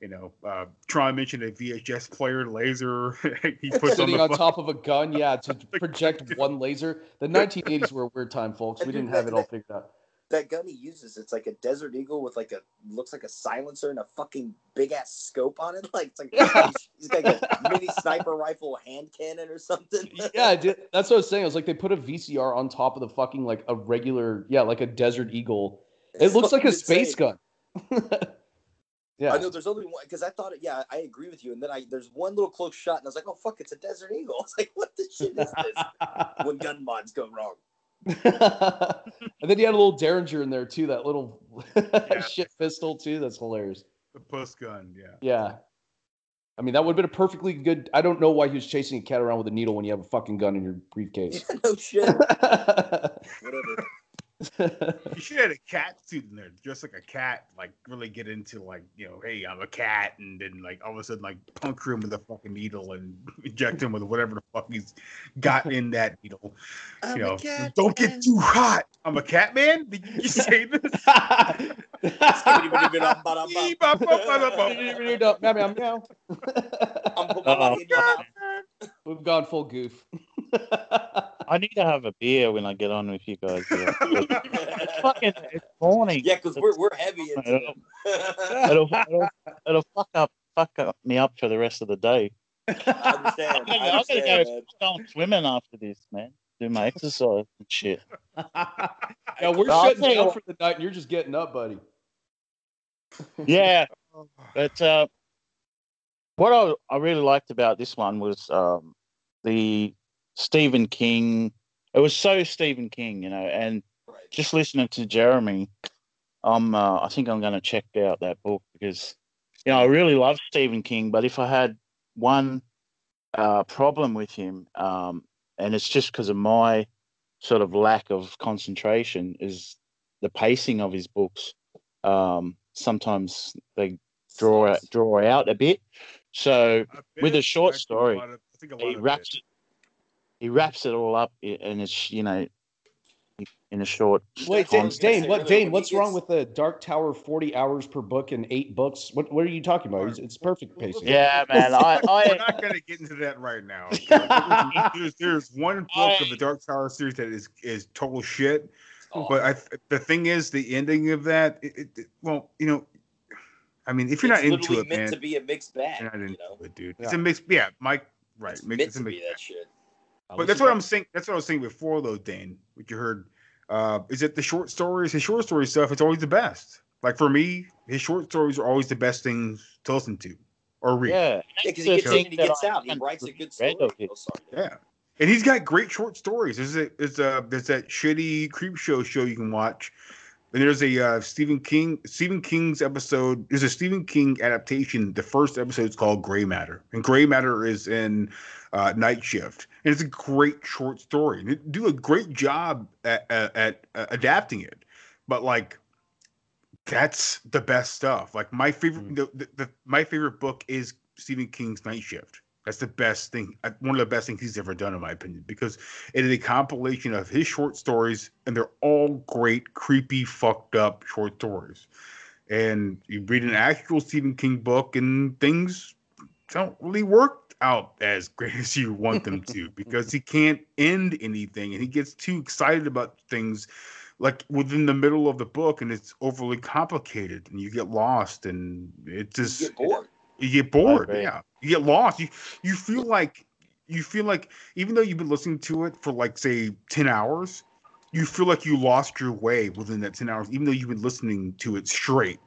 you know, uh, Tron mentioned a VHS player laser. he puts Sitting on, on top of a gun, yeah, to project one laser. The 1980s were a weird time, folks. We didn't have it all figured out. That gun he uses, it's like a Desert Eagle with like a looks like a silencer and a fucking big ass scope on it. Like it's like he's, he's got like a mini sniper rifle hand cannon or something. yeah, I did. That's what I was saying. I was like, they put a VCR on top of the fucking like a regular, yeah, like a Desert Eagle. It It's looks like a fucking space insane. gun. Yeah. I know there's only one because I thought it. Yeah, I agree with you. And then I there's one little close shot, and I was like, oh fuck, it's a Desert Eagle. It's like, what the shit is this? when gun mods go wrong. and then you had a little Derringer in there too. That little shit pistol too. That's hilarious. the puss gun. Yeah. Yeah. I mean, that would have been a perfectly good. I don't know why he was chasing a cat around with a needle when you have a fucking gun in your briefcase. no shit. Whatever. You should have a cat suit in there, just like a cat, like really get into like, you know, hey, I'm a cat, and then like all of a sudden like puncture him with a fucking needle and inject him with whatever the fuck he's got in that needle. I'm you know, don't get too hot. I'm a cat man. Did you say this? We've gone full goof. I need to have a beer when I get on with you guys. Yeah. it's fucking it's morning. Yeah, because we're we're heavy into It'll, it'll, it'll, it'll fuck up fuck up me up for the rest of the day. I understand. I'm gonna, I I'm gonna go man. go swimming after this, man. Do my exercise and shit. Yeah, we're I'll shutting tell down for the night, and you're just getting up, buddy. yeah, but uh, what I, I really liked about this one was um, the Stephen King. It was so Stephen King, you know, and just listening to Jeremy, I'm uh, I think I'm going to check out that book because you know I really love Stephen King, but if I had one uh, problem with him, um, and it's just because of my sort of lack of concentration, is the pacing of his books. Um, sometimes they draw out, draw out a bit. So with a short think a story, lot of- I think a lot he of wraps it. He wraps it all up, and it's you know, in a short. Wait, Dane. Dane what Dane? What's wrong with the Dark Tower? Forty hours per book and eight books. What What are you talking about? It's, it's perfect pacing. Yeah, man. I, We're not gonna get into that right now. there's, there's one book of the Dark Tower series that is is total shit. Oh. But I, the thing is, the ending of that, it, it, it- well, you know, I mean, if you're It's not into it, meant man, to be a mixed bag. you're not into you know? it, dude. It's a mix. Yeah, Mike. Right. It's make- meant it's a to mix. be that shit. But that's what I'm saying. That's what I was saying before, though, Dane. What you heard uh, is that the short stories, his short story stuff, it's always the best. Like for me, his short stories are always the best things to listen to or read. yeah, Yeah, because the he gets in and he gets out. and He writes a good read story. of it. Oh. Yeah. And he's got great short stories. There's a there's a there's that shitty Creepshow show you can watch. And there's a uh, Stephen King Stephen King's episode. There's a Stephen King adaptation. The first episode is called Gray Matter, and Gray Matter is in uh, Night Shift, and it's a great short story. They do a great job at, at, at uh, adapting it, but like that's the best stuff. Like my favorite, the, the, the, my favorite book is Stephen King's Night Shift. That's the best thing, uh, one of the best things he's ever done, in my opinion, because it is a compilation of his short stories, and they're all great, creepy, fucked up short stories. And you read an actual Stephen King book, and things don't really work out as great as you want them to because he can't end anything and he gets too excited about things like within the middle of the book and it's overly complicated and you get lost and it just You get bored. you get bored agree. yeah you get lost you you feel like you feel like even though you've been listening to it for like say 10 hours you feel like you lost your way within that 10 hours even though you've been listening to it straight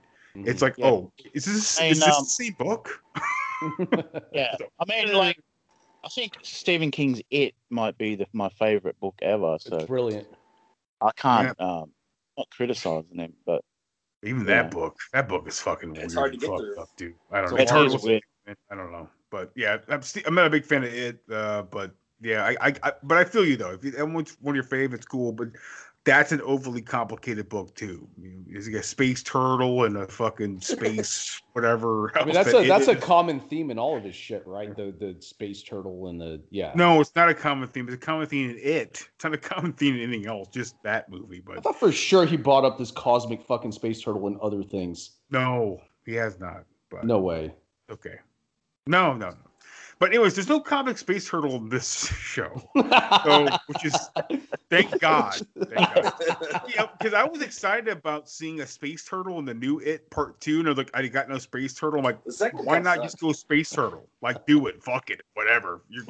it's like Yeah. oh is this And, is this um, the same book Yeah, I mean, like, I think Stephen King's It might be the, my favorite book ever. So brilliant. I can't um not criticizing him, but Even Yeah. that book, that book is fucking weird. It's hard to get through. Up, dude. I don't know. It's hard to weird. I don't know, but yeah, I'm, st- I'm not a big fan of it. Uh, but yeah, I, I, I, but I feel you though. If you, everyone's one of your favorites, cool. But that's an overly complicated book too. It's like a space turtle and a fucking space whatever. I mean, that's a that's a common theme in all of his shit, right? The the space turtle and the yeah. No, it's not a common theme. It's a common theme in it. It's not a common theme in anything else. Just that movie. But I thought for sure he brought up this cosmic fucking space turtle and other things. no, he has not. But No way. Okay. No, no, no. But anyways, there's no comic space turtle in this show, so which is thank God. Thank God. yeah, because I was excited about seeing a space turtle in the new It Part Two, and I was like, I got no space turtle. I'm like, why not sucked. just go space turtle? Like, do it, fuck it, whatever. You're,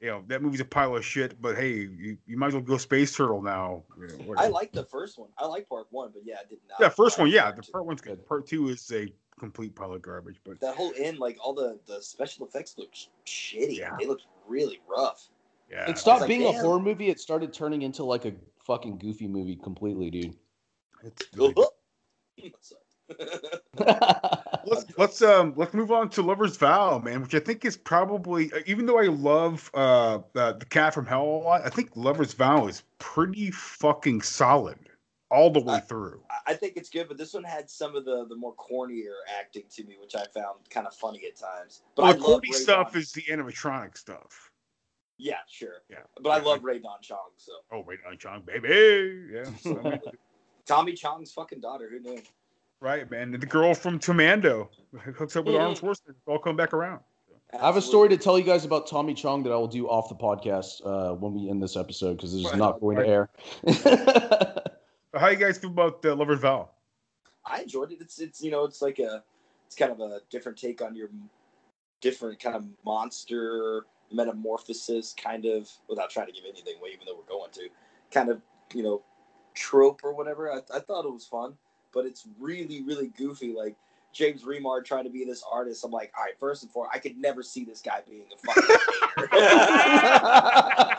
you know, that movie's a pile of shit, but hey, you, you might as well go space turtle now. You know, I like the first one. I like part one, but yeah, I did not. yeah, first one, yeah, the part one's good. Part two is a complete pile of garbage, but That whole end, like all the the special effects look sh- shitty. Yeah. They looked really rough. yeah, It stopped like, being a horror movie. It started turning into like a fucking goofy movie completely, dude. it's really let's let's um let's move on to Lover's Vow, man, which I think is probably uh, even though I love uh, uh the Cat from Hell a lot, I think Lover's Vow is pretty fucking solid all the way through. I- I think it's good, but this one had some of the the more cornier acting to me, which I found kind of funny at times. But Well, I the corny stuff Don- is the animatronic stuff. yeah, sure. Yeah, But I yeah, love Rae Dawn Chong. So Oh, Rae Dawn Chong, baby. Yeah, so, Tommy Chong's fucking daughter. Who knew? right, man. The girl from Commando hooks up with Arnold Schwarzenegger. It's all come back around. I have a story to tell you guys about Tommy Chong that I will do off the podcast uh, when we end this episode because this is Right. not going to air. How you guys feel about uh, Lover's Vow? I enjoyed it. It's it's you know it's like a it's kind of a different take on your different kind of monster metamorphosis kind of without trying to give anything away, even though we're going to kind of you know trope or whatever. I, I thought it was fun, but it's really really goofy. Like James Remar trying to be this artist. I'm like, all right, first and foremost, I could never see this guy being a fucking I, I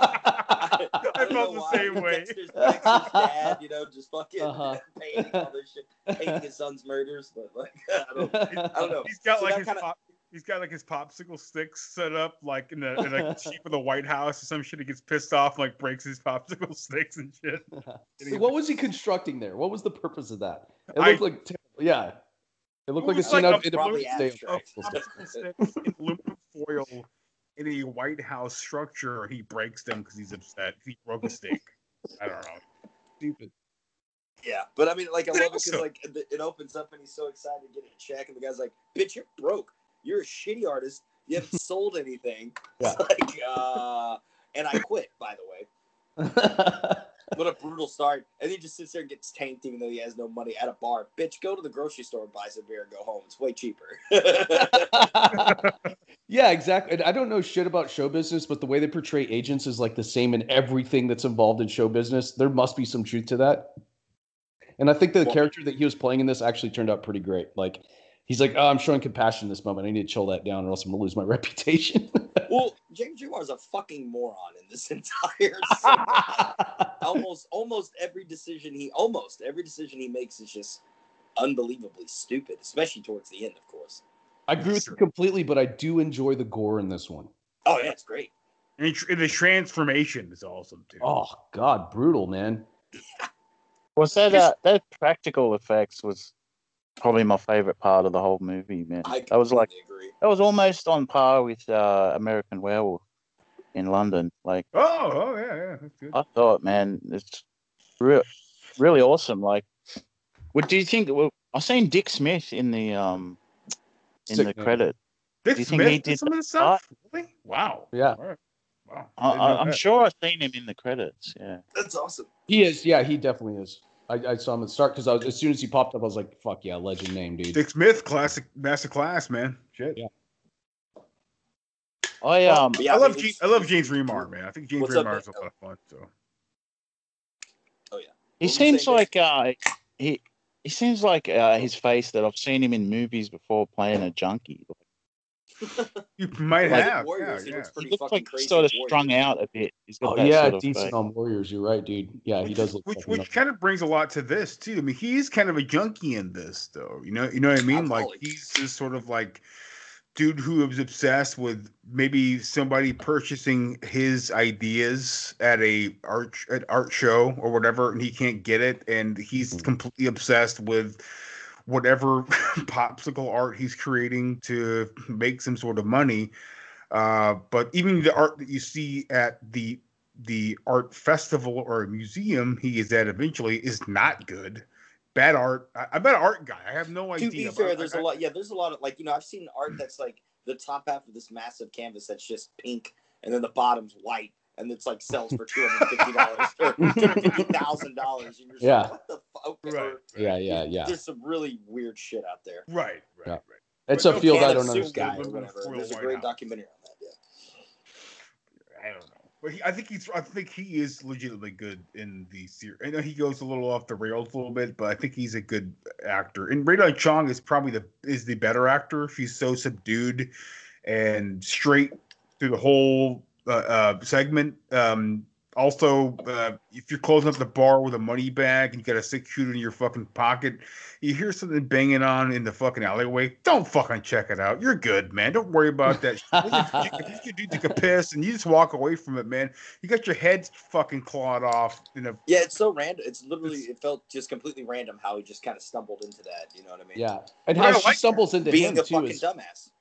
felt the same way. Dexter's, Dexter's dad, you know, just fucking Uh-huh. painting all this shit, painting his son's murders. But like, I don't, I don't know. He's got So like his kinda- pop, he's got like his popsicle sticks set up like in the in like the shape of the White House or some shit. He gets pissed off and like breaks his popsicle sticks and shit. So what was he constructing there? What was the purpose of that? It I- looked like ter- yeah, it looked It like a was scene like out of Independence Day. popsicle sticks in aluminum foil in a White House structure. He breaks them because he's upset. He broke a stick. I don't know. Stupid. Yeah, but I mean, like, I love it because like it it opens up and he's so excited to get a check, and the guy's like, "Bitch, you're broke. You're a shitty artist. You haven't sold anything." Yeah. It's like, uh, and I quit, by the way. What a brutal start. And he just sits there and gets tanked even though he has no money at a bar. Bitch, go to the grocery store and buy some beer and go home. It's way cheaper. yeah, exactly. And I don't know shit about show business, but the way they portray agents is like the same in everything that's involved in show business. There must be some truth to that. And I think the Well- character that he was playing in this actually turned out pretty great. Like, he's like, "Oh, I'm showing compassion in this moment. I need to chill that down, or else I'm gonna lose my reputation." well, James Remar's a fucking moron in this entire almost almost every decision he almost every decision he makes is just unbelievably stupid, especially towards the end, of course. I agree with you completely, but I do enjoy the gore in this one. Oh yeah, it's great. And the transformation is awesome too. Oh God, brutal, man. was that uh, that practical effects was probably my favorite part of the whole movie, man. I that was like agree. that was almost on par with uh, American Werewolf in London. Like Oh, oh yeah, yeah, that's good. I thought, man, it's real, really awesome. Like, what do you think? Well, I seen Dick Smith in the um in Sick the man. credit. Dick do you think Smith he did did some of that this stuff. Really? Wow. Yeah. All right. Wow. I, I, I'm sure I've seen him in the credits. Yeah. That's awesome. He is. Yeah, he definitely is. I, I saw him at the start because I was as soon as he popped up, I was like, "Fuck yeah, legend name, dude." Dick Smith, classic master class, man. Shit. Yeah. I um. Yeah, I I love mean, James, I love James Remar, man. I think James Remar is a lot of fun. So Oh yeah. He seems like uh he he seems like uh, his face that I've seen him in movies before playing a junkie. You might Like have. Warriors, yeah, yeah. Pretty he looks like he's sort of Warriors. strung out a bit. He's got Oh yeah, sort of decent face. on Warriors. You're right, dude. Yeah, he does look. Which which nuts. kind of brings a lot to this too. I mean, he's kind of a junkie in this, though. You know, you know what I mean? Like Alcoholic. he's this sort of like dude who is obsessed with maybe somebody purchasing his ideas at a art at art show or whatever, and he can't get it, and he's Mm-hmm. completely obsessed with whatever popsicle art he's creating to make some sort of money. Uh, but even the art that you see at the the art festival or museum he is at eventually is not good. Bad art. I, I'm not an art guy. I have no To idea. be fair, there's I- a lot. Yeah, there's a lot of like you know I've seen art that's like the top half of this massive canvas that's just pink, and then the bottom's white, and it's like sells for two hundred fifty dollars or two hundred fifty thousand dollars. And you're just Yeah. like, what the fuck? Okay, Right. or- Yeah, yeah, yeah. There's some really weird shit out there. Right, right, Yeah. right. It's But a no field I don't of Soup understand. guy or Living in a whatever. There's a great House. documentary on that. Yeah. I don't know. But he, I think he's. I think he is legitimately good in the series. I know he goes a little off the rails a little bit, but I think he's a good actor. And Rae Dawn Chong is probably the is the better actor. She's so subdued and straight through the whole uh, uh, segment. Um, also, uh, if you're closing up the bar with a money bag and you got a six shooter in your fucking pocket, you hear something banging on in the fucking alleyway. Don't fucking check it out. You're good, man. Don't worry about that. shit. if you do take a piss and you just walk away from it, man, you got your head fucking clawed off. In a Yeah, it's so random. It's literally it felt just completely random how he just kind of stumbled into that. You know what I mean? Yeah, and But how I she like stumbles into Being him a too fucking is dumbass.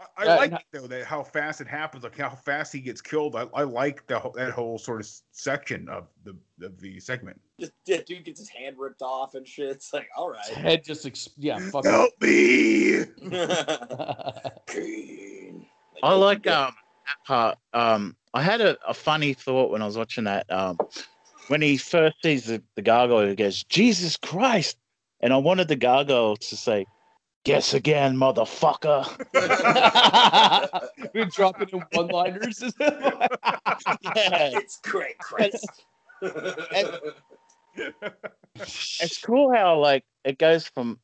Sorry. I, I Yeah, like though that how fast it happens, like how fast he gets killed. I, I like the, that whole sort of section of the of the segment. Just yeah, dude gets his hand ripped off and shit. It's like, all right, his head just ex- yeah, fucking. Help me! Kane. I like yeah. um that part. Um, I had a, a funny thought when I was watching that. Um, when he first sees the, the gargoyle, he goes, "Jesus Christ!" And I wanted the gargoyle to say, "Guess again, motherfucker." We're dropping in one-liners. yeah. It's great, Chris. It's cool how like it goes from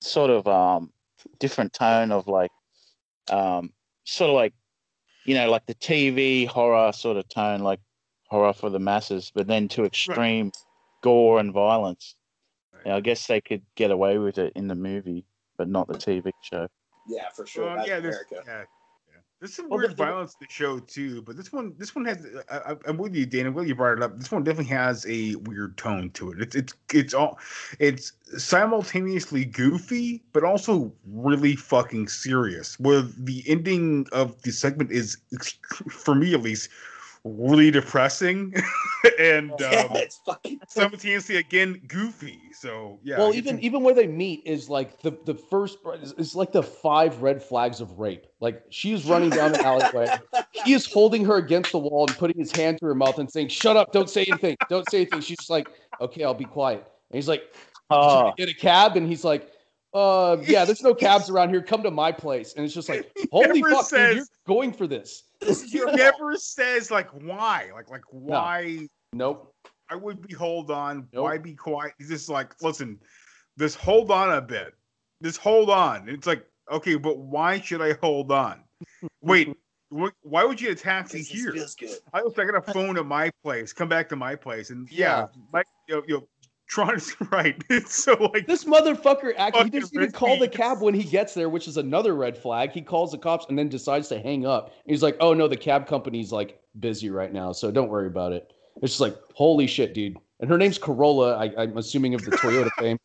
sort of um different tone of like um sort of like you know like the TV horror sort of tone, like horror for the masses, but then to extreme gore and violence. Yeah, I guess they could get away with it in the movie, but not the TV show. yeah, for sure. Well, yeah, in there's, yeah, yeah. There's some Well, weird the- the- violence in the show too, but this one, this one has. I, I, I'm with you, Dan. I'm glad you brought it up. This one definitely has a weird tone to it. It's it's it's all it's simultaneously goofy, but also really fucking serious. Where the ending of the segment is, for me at least, really depressing, and Yeah, um, it's fucking. simultaneously again goofy. So yeah. well, it's- even even where they meet is like the the first is, is like the five red flags of rape. Like she's running down the alleyway, he is holding her against the wall and putting his hand to her mouth and saying, "Shut up! Don't say anything! Don't say anything." She's just like, "Okay, I'll be quiet." And he's like, Oh, "Get a cab," and he's like. Uh yeah, there's no cabs around here. Come to my place, and it's just like, holy never fuck, dude, you're going for this. This is he your never says like why, like like why. Nope. I would be hold on. Nope. Why be quiet? He's just like, listen, this hold on a bit. This hold on. It's like, okay, but why should I hold on? Wait, why would you get a taxi here? feels good. I was like, I got a phone at my place. Come back to my place, and yeah, my you know, you know Tron is right. It's so like This motherfucker actually he doesn't even call the cab when he gets there, which is another red flag. He calls the cops and then decides to hang up. He's like, "Oh no, the cab company's like busy right now, so don't worry about it." It's just like, holy shit, dude. And her name's Corolla. I, I'm assuming of the Toyota fame.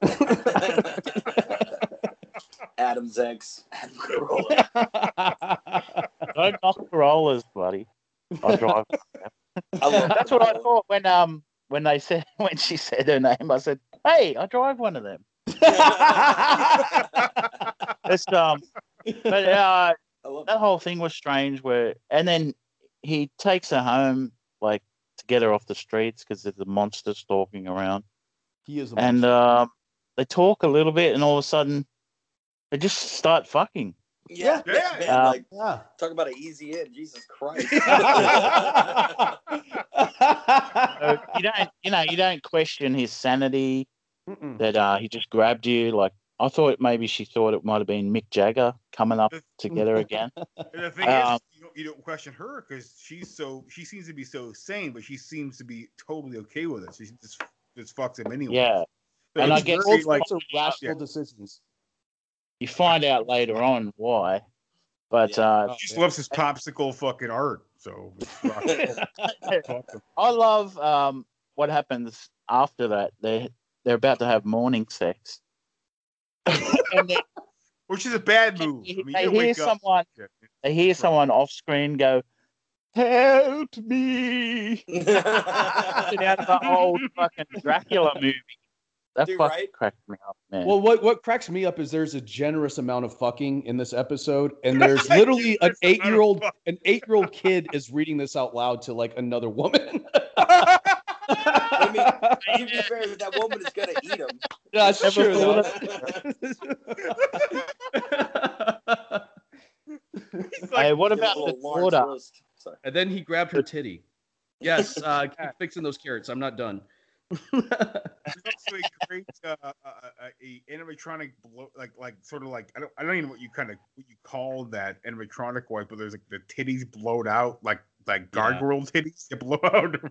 Adam's ex, Adam Carolla. Don't knock Corollas, buddy. I drive. I That's what I thought when um when they said when she said her name. I said, "Hey, I drive one of them." it's um, but uh, that whole thing was strange. Where and then he takes her home like to get her off the streets because there's a monster stalking around. He is a and um, they talk a little bit, and all of a sudden, they just start fucking. Yeah, Yeah. man, Uh, like talk about an easy in. Jesus Christ. So you don't, you know, you don't question his sanity that uh, he just grabbed you. Like I thought maybe she thought it might have been Mick Jagger coming up together again. And the thing Um, is, you don't, you don't question her because she's so she seems to be so sane, but she seems to be totally okay with it. She just just fucks him anyway. Yeah. But And I it's guess very, it's like rational yeah. decisions. You find out later on why, but uh, She just loves his popsicle fucking art. So it's rock and roll. I love um, what happens after that. They they're about to have morning sex, and they, which is a bad move. I mean, they hear wake up. someone they hear someone off screen go, "Help me!" out of the old fucking Dracula movie. That Dude, fucking right? cracked me up, man. Well, what what cracks me up is there's a generous amount of fucking in this episode, and there's literally an eight year old an eight year old kid is reading this out loud to like another woman. I mean, to be fair, that woman is gonna eat him. That's Never true. thought though. hey, what Give a about the little Lawrence daughter? roast. Sorry. and then he grabbed her titty. Yes, uh, keep fixing those carrots. I'm not done. There's also a great uh, uh, uh, a animatronic blow, like like sort of like I don't I don't even know what you kind of what you call that animatronic was, but there's like the titties blowed out like like gargoyle titties that blow out.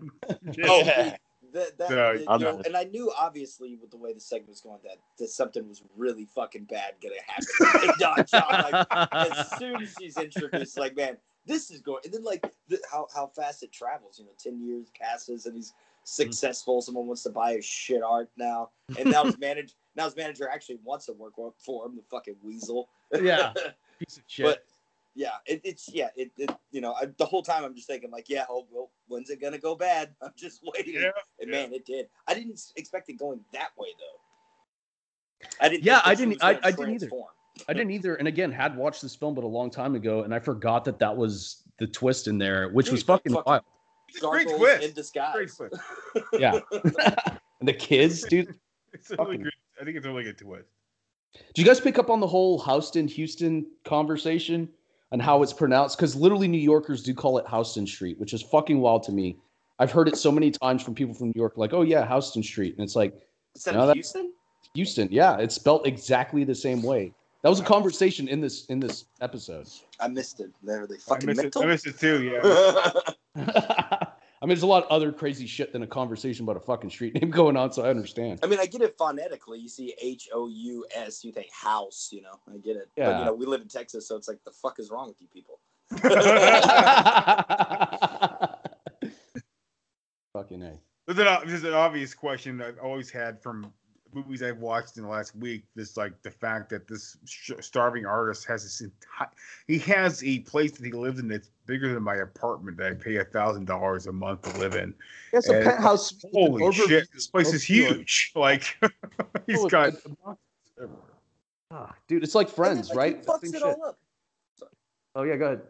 Oh, that, that, So, you I know, know. and I knew obviously with the way the segment was going that, that something was really fucking bad gonna happen. to Don John, like, as soon as she's introduced, like man, this is going, and then like the, how how fast it travels. You know, ten years passes and he's Mm. successful. Someone wants to buy his shit art now, and now his manager now his manager actually wants to work for him. The fucking weasel. Yeah. Piece of shit. But yeah, it, it's yeah, it, it you know I, the whole time I'm just thinking like yeah, oh well, when's it gonna go bad? I'm just waiting. Yeah, and man, it did. I didn't expect it going that way though. I didn't. yeah, I didn't. I, I didn't either. I didn't either. And again, had watched this film but a long time ago, and I forgot that that was the twist in there, which was Dude, like fucking fucking wild. Great twist. in disguise. Great twist. Yeah. and the kids, dude. It's really Fucking- good. I think it's a really good twist. Do you guys pick up on the whole Houston Houston conversation and how it's pronounced? Because literally New Yorkers do call it Houston Street, which is fucking wild to me. I've heard it so many times from people from New York, like, "Oh yeah, Houston Street," and it's like, Instead No, of Houston. Houston, yeah, it's spelled exactly the same way. That was a conversation in this in this episode. I missed it. There they I fucking missed, it, mental. I missed it too. Yeah. I mean, there's a lot of other crazy shit than a conversation about a fucking street name going on, so I understand. I mean, I get it phonetically. You see H O U S, you think house. You know, I get it. Yeah. But you know, we live in Texas, so it's like the fuck is wrong with you people? fucking a. There's an, there's an obvious question I've always had from movies I've watched in the last week. This like the fact that this sh- starving artist has this entire he has a place that he lives in that's bigger than my apartment that I pay a thousand dollars a month to live in. It's a penthouse. with Holy overview shit! This place of is huge. Like he's Oh, got. Ah, dude, it's like Friends, like, right? He fucks it shit. all up. Oh yeah, go ahead.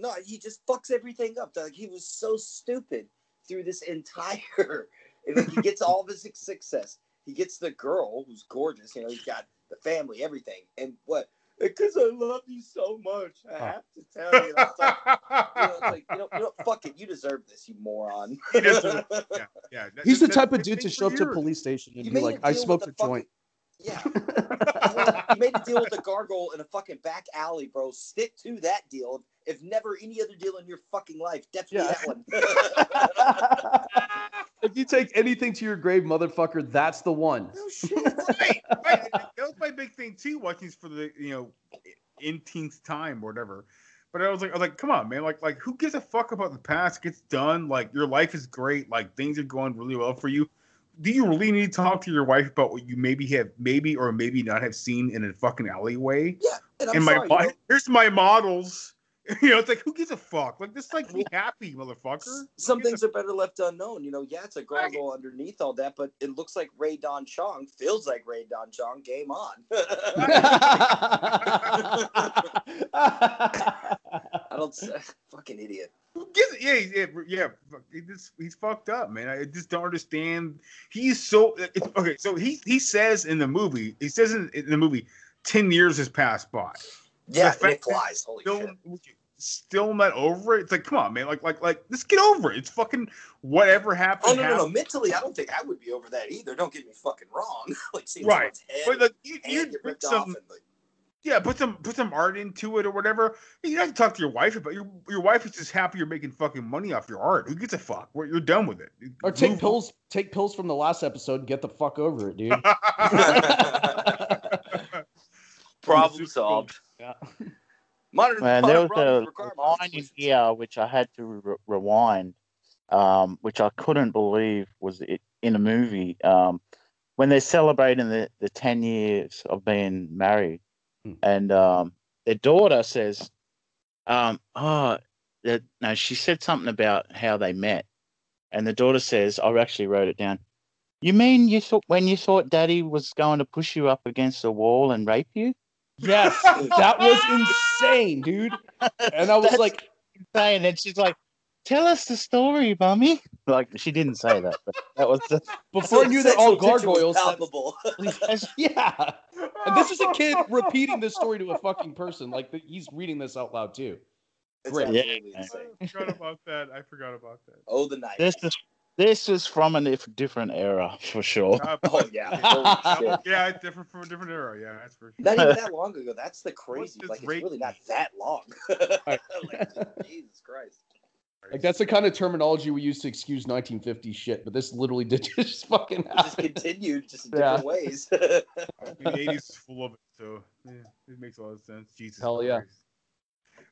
No, he just fucks everything up. Like he was so stupid through this entire. And then he gets all of his success. He gets the girl who's gorgeous. You know, he's got the family, everything. And what? Because I love you so much, I have to tell you. And I was like, you know, it's like, you know, you know, fuck it. You deserve this, you moron. He does yeah, yeah. That- He's the that- type of dude to show up to a police station and You be like, "I smoked a fucking- joint." Yeah. you made a deal with the gargoyle in a fucking back alley, bro. Stick to that deal. If never any other deal in your fucking life, definitely that one. If you take anything to your grave, motherfucker, that's the one. no shit. right, right. That was my big thing too. Watching this for the you know, eighteenth time or whatever. But I was like, I was like, come on, man. Like, like who gives a fuck about the past? Gets done. Like your life is great. Like things are going really well for you. do you really need to talk to your wife about what you maybe have, maybe or maybe not have seen in a fucking alleyway? Yeah, and I'm and my sorry, mo- you know- here's my models. You know, it's like who gives a fuck? Like just like be happy, motherfucker. Some things are better left unknown. You know, yeah, it's a grapple underneath all that, but it looks like Rae Dawn Chong, feels like Rae Dawn Chong. Game on. I don't. s- Fucking idiot. Who gives? Yeah, yeah, yeah. fuck, he just, he's fucked up, man. I just don't understand. He's so okay. So he he says in the movie, he says in, in the movie, ten years has passed by. Yeah, The and it fact flies. Holy still, shit. Still not over it. It's like, come on, man. Like, like, like, let's get over it. It's fucking whatever happened. Oh no, no, no! Mentally, I don't think I would be over that either. Don't get me fucking wrong. like seeing Right, someone's head, but like you, you get put ripped off, some, and like, yeah, put some, put some art into it or whatever. You don't have to talk to your wife about your your wife is just happy you're making fucking money off your art. Who gives a fuck? What you're done with it. Or take Move pills. Take pills from the last episode and get the fuck over it, dude. problem solved. Yeah. Modern Man, there was a, require line in here which I had to re- rewind, um, which I couldn't believe was it in a movie. Um, when they're celebrating the, the 10 years of being married, and um, their daughter says, um, Oh, that, no, she said something about how they met. And the daughter says, I actually wrote it down. You mean you thought when you thought daddy was going to push you up against the wall and rape you? Yes, that was insane, dude. And I was That's like, insane. And she's like, "Tell us the story, mommy." Like she didn't say that, but that was the before I knew they're all Sexual tension was gargoyles. palpable. yeah. And this is a kid repeating this story to a fucking person. Like he's reading this out loud too. It's Great. Yeah. insane. I forgot about that. I forgot about that. Oh, the night. this is this is from a different era for sure. Uh, Oh yeah. Holy yeah, it's different from a different era. Yeah, that's for sure. Not even that long ago. That's the crazy. Like it's rape really not that long. like, Jesus Christ. Like that's the kind of terminology we use to excuse 1950 shit, but this literally did just fucking It just happen. continued just in Yeah. different ways. The '80s is full of it, so yeah, it makes a lot of sense. Jesus. Hell yeah.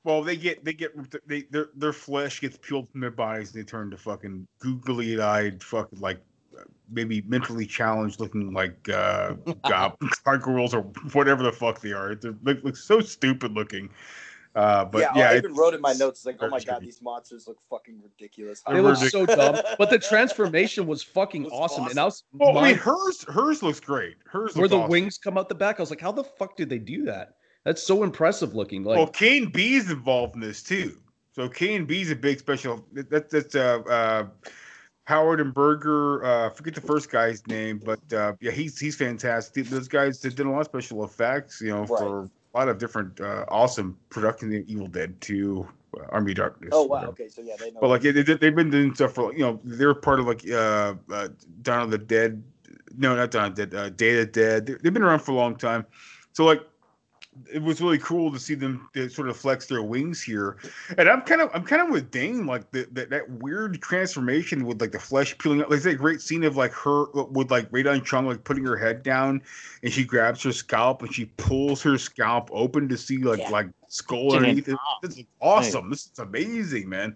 Christ. Well, they get they get they their their flesh gets peeled from their bodies and they turn to fucking googly eyed fucking like uh, maybe mentally challenged looking like uh gob- gargoyles or whatever the fuck they are. They look, look so stupid looking. Uh, but yeah, yeah, I even wrote in my notes like, "Oh my god, these monsters look fucking ridiculous." They look so dumb, but the transformation was fucking was awesome. And I was Well, I mean, hers hers looks great. Hers where the awesome. wings come out the back. I was like, how the fuck did they do that? That's so impressive looking. Like, well, KNB's involved in this too. So KNB's a big special. That, that's uh, uh, Howard and Berger. Uh, forget the first guy's name, but uh, yeah, he's he's fantastic. Those guys that did a lot of special effects, you know, for a lot of different uh, awesome production. of Evil Dead 2, uh, Army Darkness. Oh wow. whatever. Okay, so yeah, they know. But like they, they- they've been doing stuff for you know they're part of like uh, uh Dawn of the Dead, no not Dawn of the Dead, uh, Day of the Dead. They've been around for a long time, so like it was really cool to see them they sort of flex their wings here. And I'm kind of I'm kind of with Dane like the, the, that weird transformation with like the flesh peeling up. Like that great scene of like her with like Rae Dawn Chong like putting her head down and she grabs her scalp and she pulls her scalp open to see like Yeah. like skull Getting underneath it. This is awesome. This is amazing, man.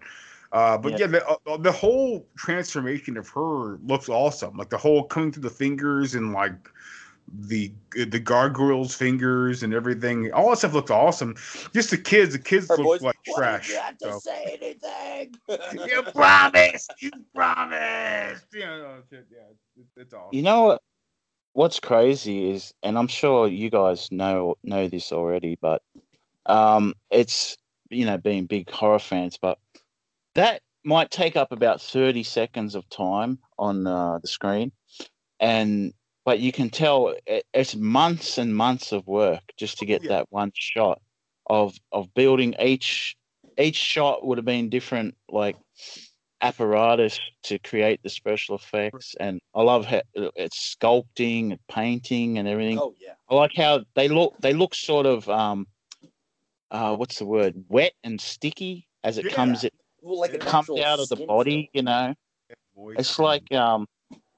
Uh, but Yeah. yeah, the, uh, the whole transformation of her looks awesome. Like the whole coming through the fingers and like the the gargoyles fingers and everything. All that stuff looks awesome. Just the kids, the kids Her look voice, like trash. did you have to so. say anything? You promised. You promised. Yeah, no, it's, yeah, it's, it's awesome. You know what? What's crazy is, and I'm sure you guys know know this already, but um, it's you know being big horror fans, but that might take up about 30 seconds of time on uh, the screen, and but you can tell it's months and months of work just to get Yeah. that one shot of of building each each shot would have been different like apparatus to create the special effects and i love how it's sculpting and painting and everything oh yeah. i like how they look they look sort of um uh what's the word wet and sticky as it Yeah. comes it Well, like a comes out of the skin body you know it's like um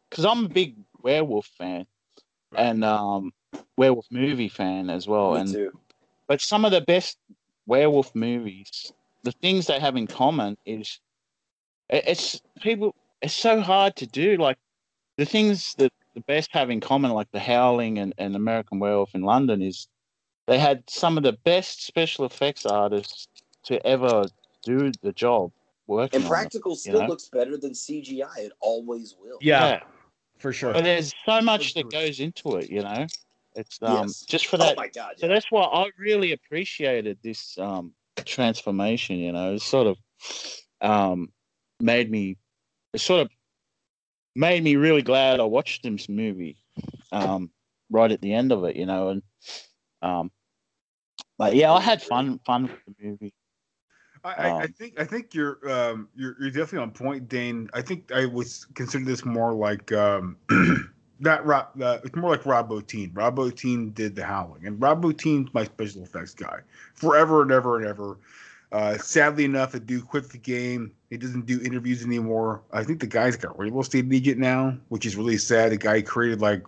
because i'm a big werewolf fan Right. and um werewolf movie fan as well feel. Me and too. but some of the best werewolf movies, the things they have in common is it- it's people. It's so hard to do. Like the things that the best have in common, like the Howling and, and American Werewolf in London, is they had some of the best special effects artists to ever do the job working. And on it, practical you still know? looks better than CGI. It always will. Yeah, for sure. But there's so much that goes into it, you know. It's um Yes. just for that. Oh that. my God, So that's why I really appreciated this um transformation. You know, it sort of um made me. It sort of made me really glad I watched this movie. Um, right at the end of it, you know, and um, but yeah, I had fun fun with the movie. I, I, I Um, think I think you're um you're you're definitely on point, Dane. I think I was consider this more like um not Rob uh, it's more like Rob Bottin. Rob Bottin did the Howling, and Rob Bottin's my special effects guy forever and ever and ever. Uh, sadly enough, I do quit the game. He doesn't do interviews anymore. I think the guy's got real estate agent now, which is really sad. The guy created like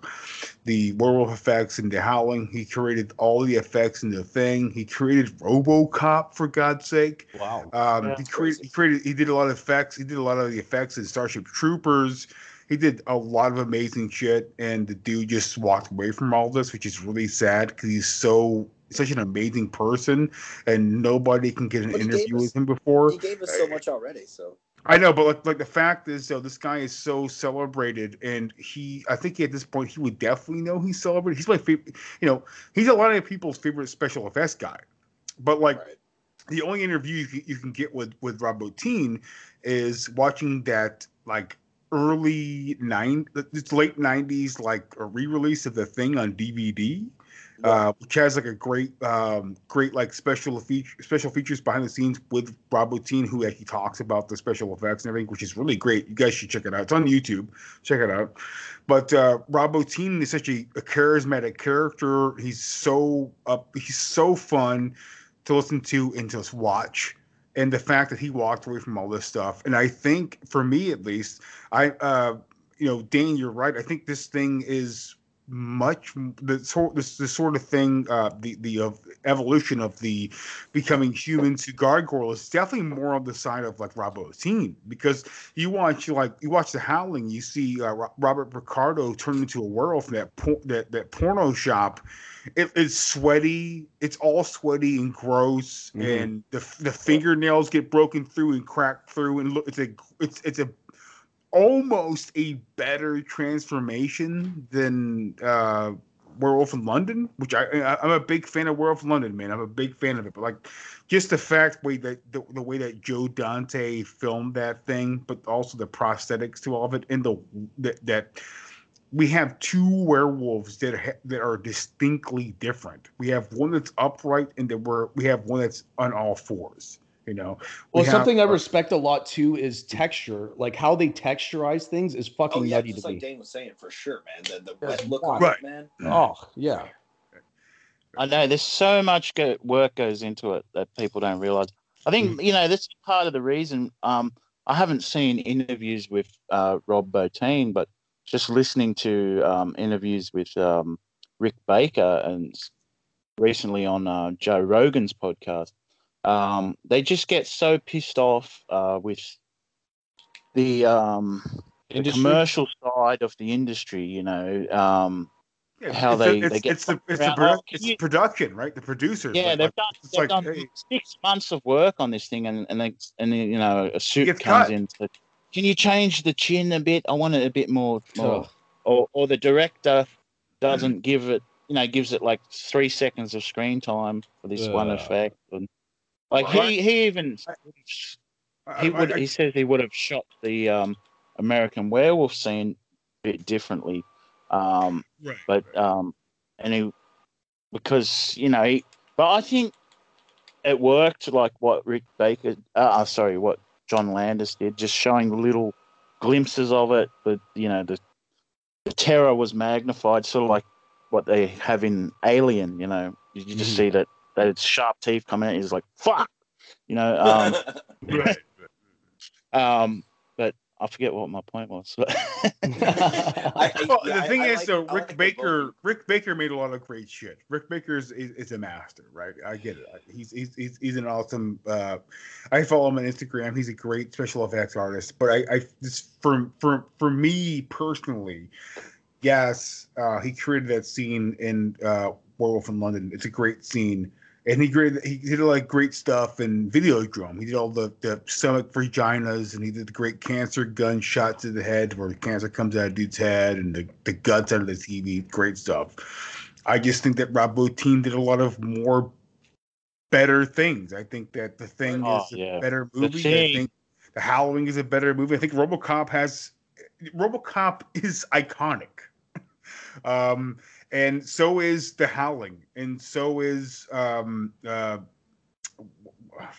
the werewolf effects and the howling. He created all the effects in the thing. He created RoboCop for God's sake. Wow. Um, he created, he created, he did a lot of effects. He did a lot of the effects in Starship Troopers. He did a lot of amazing shit, and the dude just walked away from all this, which is really sad because he's so such an amazing person, and nobody can get an interview us- with him before. He gave us so much already. So I know, but like, like the fact is, though, this guy is so celebrated, and he, I think at this point, he would definitely know he's celebrated. He's my favorite, you know, he's a lot of people's favorite special effects guy. But like, the only interview you can, you can get with with Rob Bottin is watching that like early nine, it's late nineties, like a re-release of the thing on DVD. Uh, which has like a great, um, great like special feature, special features behind the scenes with Rob Bottin, who actually talks about the special effects and everything, which is really great. You guys should check it out. It's on YouTube. Check it out. But uh, Rob Bottin is such a, a charismatic character. He's so up. He's so fun to listen to and just watch. And the fact that he walked away from all this stuff, and I think for me at least, I, uh, you know, Dane, you're right. I think this thing is much the sort this the sort of thing uh the the of evolution of the becoming human to gargoyle is definitely more on the side of like Rob team because you watch you like you watch the howling you see uh, Robert Picardo turn into a werewolf in that por- that that porno shop it, it's sweaty it's all sweaty and gross Mhm. and the the fingernails get broken through and cracked through and look it's a it's it's a almost a better transformation than uh Werewolf in London, which I, I I'm a big fan of Werewolf in London, man. I'm a big fan of it, but like just the fact way that the, the way that Joe Dante filmed that thing, but also the prosthetics to all of it, and the that, that we have two werewolves that ha- that are distinctly different. We have one that's upright, and that we're we have one that's on all fours. You know, Well, We have, something I uh, respect a lot too is texture. Like how they texturize things is fucking oh yeah, nutty just to like me. Dane was saying for sure, man. The the Yeah, look on right. it, man. Oh yeah. I know there's so much go- work goes into it that people don't realize. I Mm. think you know that's part of the reason. Um, I haven't seen interviews with uh, Rob Bottin, but just listening to um, interviews with um, Rick Baker and recently on uh, Joe Rogan's podcast, um, they just get so pissed off uh, with the, um, the commercial side of the industry. You know. Um, Yeah, how it's the- they, it's, they get it's the it's the around, produ- "Oh, can it's you-" production, right? The producers. Yeah, like- they've done, they've like, done hey, six months of work on this thing, and and they, and then, you know a suit gets comes cut. in. To, Can you change the chin a bit? I want it a bit more, more. Ugh. Or or the director doesn't give it, you know, gives it like three seconds of screen time for this one effect, and like Well, he he even he I- would I- he says he would have shot the um, American Werewolf scene a bit differently, um, Right, but um, and he because you know, he, but I think it worked like what Rick Baker, uh, uh, sorry, what John Landis did, just showing little glimpses of it, but you know, the the terror was magnified, sort of like what they have in Alien. You know, you, you just Mhm. see that that it's sharp teeth coming out. He's like, "Fuck," you know. Um, right. um, but I forget what my point was. I, Well, the I- thing I is, like- though, Rick like Baker, Rick Baker made a lot of great shit. Rick Baker is, is, is a master, right? I get it. He's he's he's, he's an awesome. Uh, I follow him on Instagram. He's a great special effects artist. But I, I just for for for me personally, yes, uh, he created that scene in uh, Werewolf in London. It's a great scene. And he created, he did like great stuff in Videodrome. He did all the, the stomach vaginas and he did the great cancer gunshot to the head where the cancer comes out of dude's head and the, the guts out of the TV. Great stuff. I just think that Rob Bottin did a lot of more better things. I think that the thing Oh, is a yeah. better movie. I think the Halloween is a better movie. I think RoboCop has RoboCop is iconic. um, and so is the Howling, and so is um, uh,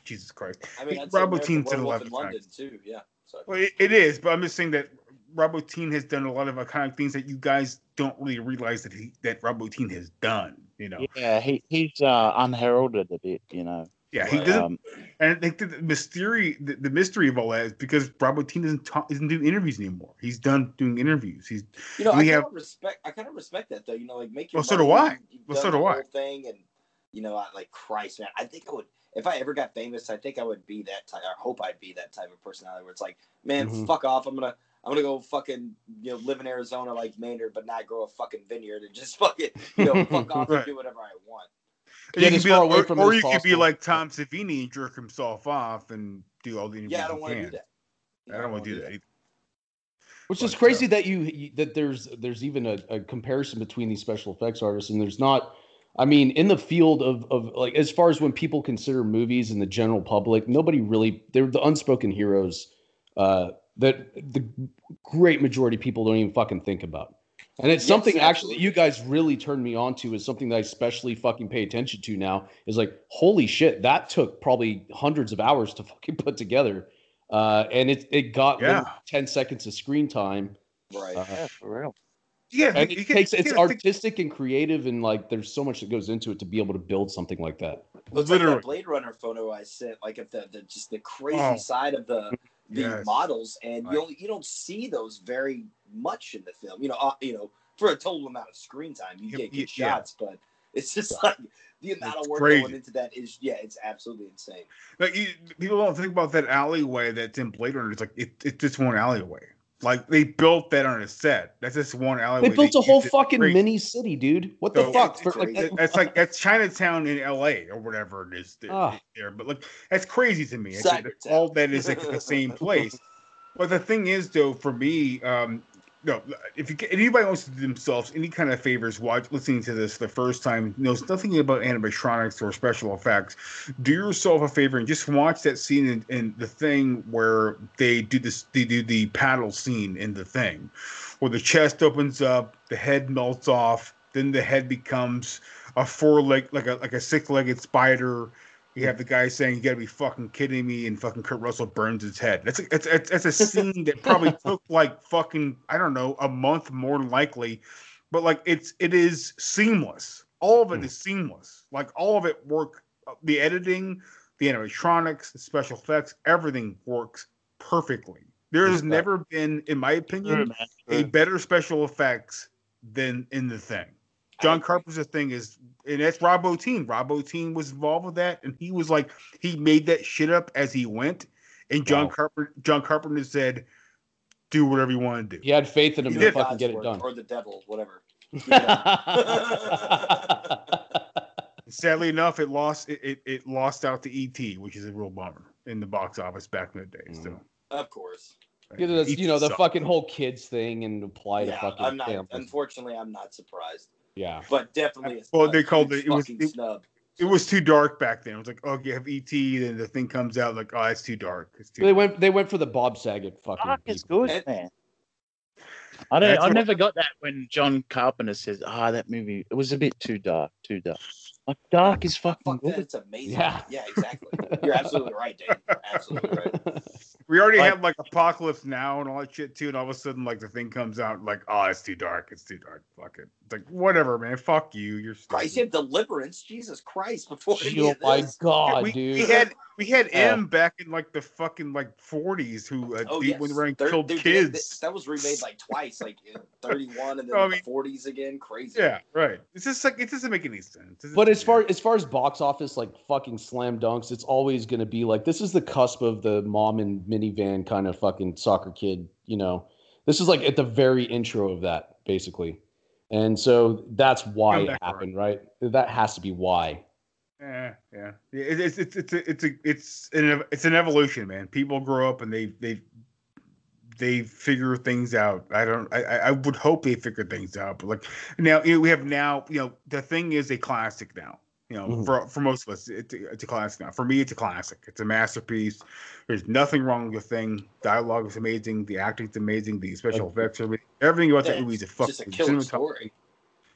Jesus Christ. I mean, I'd say Rob did a lot of London times. too. Yeah. So Well, it, it is, but I'm just saying that Rob Bottin has done a lot of iconic things that you guys don't really realize that he that Rob Bottin has done. You know. Yeah, he he's uh, unheralded a bit, you know. Yeah, he doesn't. Um, and I think the, the mystery, the, the mystery of all that is because Rob Bottin doesn't talk, isn't doing interviews anymore. He's done doing interviews. He's You know, I have of respect. I kind of respect that though. You know, like make your. Well, so do I. Well, so do I. Thing and you know, I, like Christ, man. I think I would if I ever got famous. I think I would be that type. I hope I'd be that type of personality where it's like, man, Mm-hmm. Mhm. fuck off. I'm gonna. I'm gonna go fucking you know live in Arizona like Maynard, but not grow a fucking vineyard and just fucking you know fuck off Right. and do whatever I want. You Get could as be far like, away or, from it or you could be like Tom Savini and jerk himself off and do all the interviews. Yeah, I don't want to do that. I don't want to do that. either. Which is crazy uh, that you, you that there's there's even a, a comparison between these special effects artists and there's not. I mean, in the field of of like as far as when people consider movies and the general public, nobody really they're the unspoken heroes uh, that the great majority of people don't even fucking think about. And it's Yes, something actually absolutely. that you guys really turned me on to is something that I especially fucking pay attention to now is like, holy shit, that took probably hundreds of hours to fucking put together. Uh, and it, it got Yeah. 10 seconds of screen time. Right. Uh, yeah, for real. Yeah, and it can- takes you it's think- artistic and creative and like there's so much that goes into it to be able to build something like that. Looks like Literally. that Blade Runner photo I sent, like of the, the just the crazy Oh. side of the the Yes. models, and Right. you only, you don't see those very much in the film. You know, uh, you know, for a total amount of screen time, you get good yeah. shots, but it's just like the amount It's of work crazy. going into that is yeah, it's absolutely insane. Like you, people don't think about that alleyway that's in Blade Runner. It's like it, it's just one alleyway. Like they built that on a set. That's just one alleyway. They built They a whole fucking mini city, dude. What the fuck? it's like. That's like that's Chinatown in L.A. or whatever it is there. Ah. there. But like that's crazy to me. It's all that is like the same place. But the thing is, though, for me, um, no, if you anybody wants to do themselves any kind of favors, watch listening to this the first time, knows nothing about animatronics or special effects, do yourself a favor and just watch that scene in, in the thing where they do this, they do the paddle scene in the thing, where the chest opens up, the head melts off, then the head becomes a four leg, like a like a six legged spider. You have the guy saying, "You got to be fucking kidding me," and fucking Kurt Russell burns his head. That's a, that's, that's, a scene that probably took like fucking I don't know a month more than likely, but like it's it is seamless. All of it is seamless. Like all of it work. Uh, the editing, the animatronics, the special effects, everything works perfectly. There has never been, in my opinion, a better special effects than in the thing. John Carpenter's thing is, and that's Rob Bottin. Rob Bottin was involved with that, and he was like, he made that shit up as he went. And John Wow. Carpenter, John Carpenter said, "Do whatever you want to do." he had faith in him He to fucking get it done. or the devil, whatever. Sadly enough, it lost it, it, it lost out to ET, which is a real bummer in the box office back in the day. So, mm. Of course. You know, you know the sucked. fucking whole kids thing and apply to Yeah, fucking I'm not. families. Unfortunately, I'm not surprised, Yeah. but definitely. a- Well, they called it- it was- fucking it- snub. It was too dark back then. It was like, oh, you have ET, then the thing comes out like, oh, it's too dark. It's too. They went they went for the Bob Saget fucking. Dark is good, And- man. I don't. I never got that when John Carpenter says, "Ah, that movie it was a bit too dark, too dark." Like dark is fucking Fuck that, it's amazing. Yeah. Yeah, exactly. You're absolutely right, Dave. Absolutely right. We already Like- had like Apocalypse Now and all that shit too, and all of a sudden like the thing comes out like, oh, it's too dark, it's too dark. Fuck it. It's like whatever, man. Fuck you. You're Christ, stupid. you have Deliverance. Jesus Christ! Before any Oh my god, we, dude. we had we had Uh, M back in like the fucking like 40s who uh, Oh beat yes, when around Thir- killed dude, kids. That, that was remade like twice, like in 31 and then I mean- the 40s again. Crazy. yeah, right. It's just like it doesn't make any sense. But as far as far as box office, like fucking slam dunks, it's always going to be like this is the cusp of the mom and minivan kind of fucking soccer kid. You know, this is like at the very intro of that, basically, and so that's why it back around. happened, right? That has to be why. Yeah, yeah. It's it's it's a, it's a, it's an it's an evolution, man. People grow up and they they they figure things out. I don't. I I would hope they figure things out. But like now, you know, we have now. You know, the thing is a classic now. You know, Mhm. for for most of us, it's a, it's a classic now. For me, it's a classic. It's a masterpiece. There's nothing wrong with the thing. Dialogue is amazing. The acting's amazing. The special effects are amazing. Everything about that movie is a fucking just a killer cinematography. story.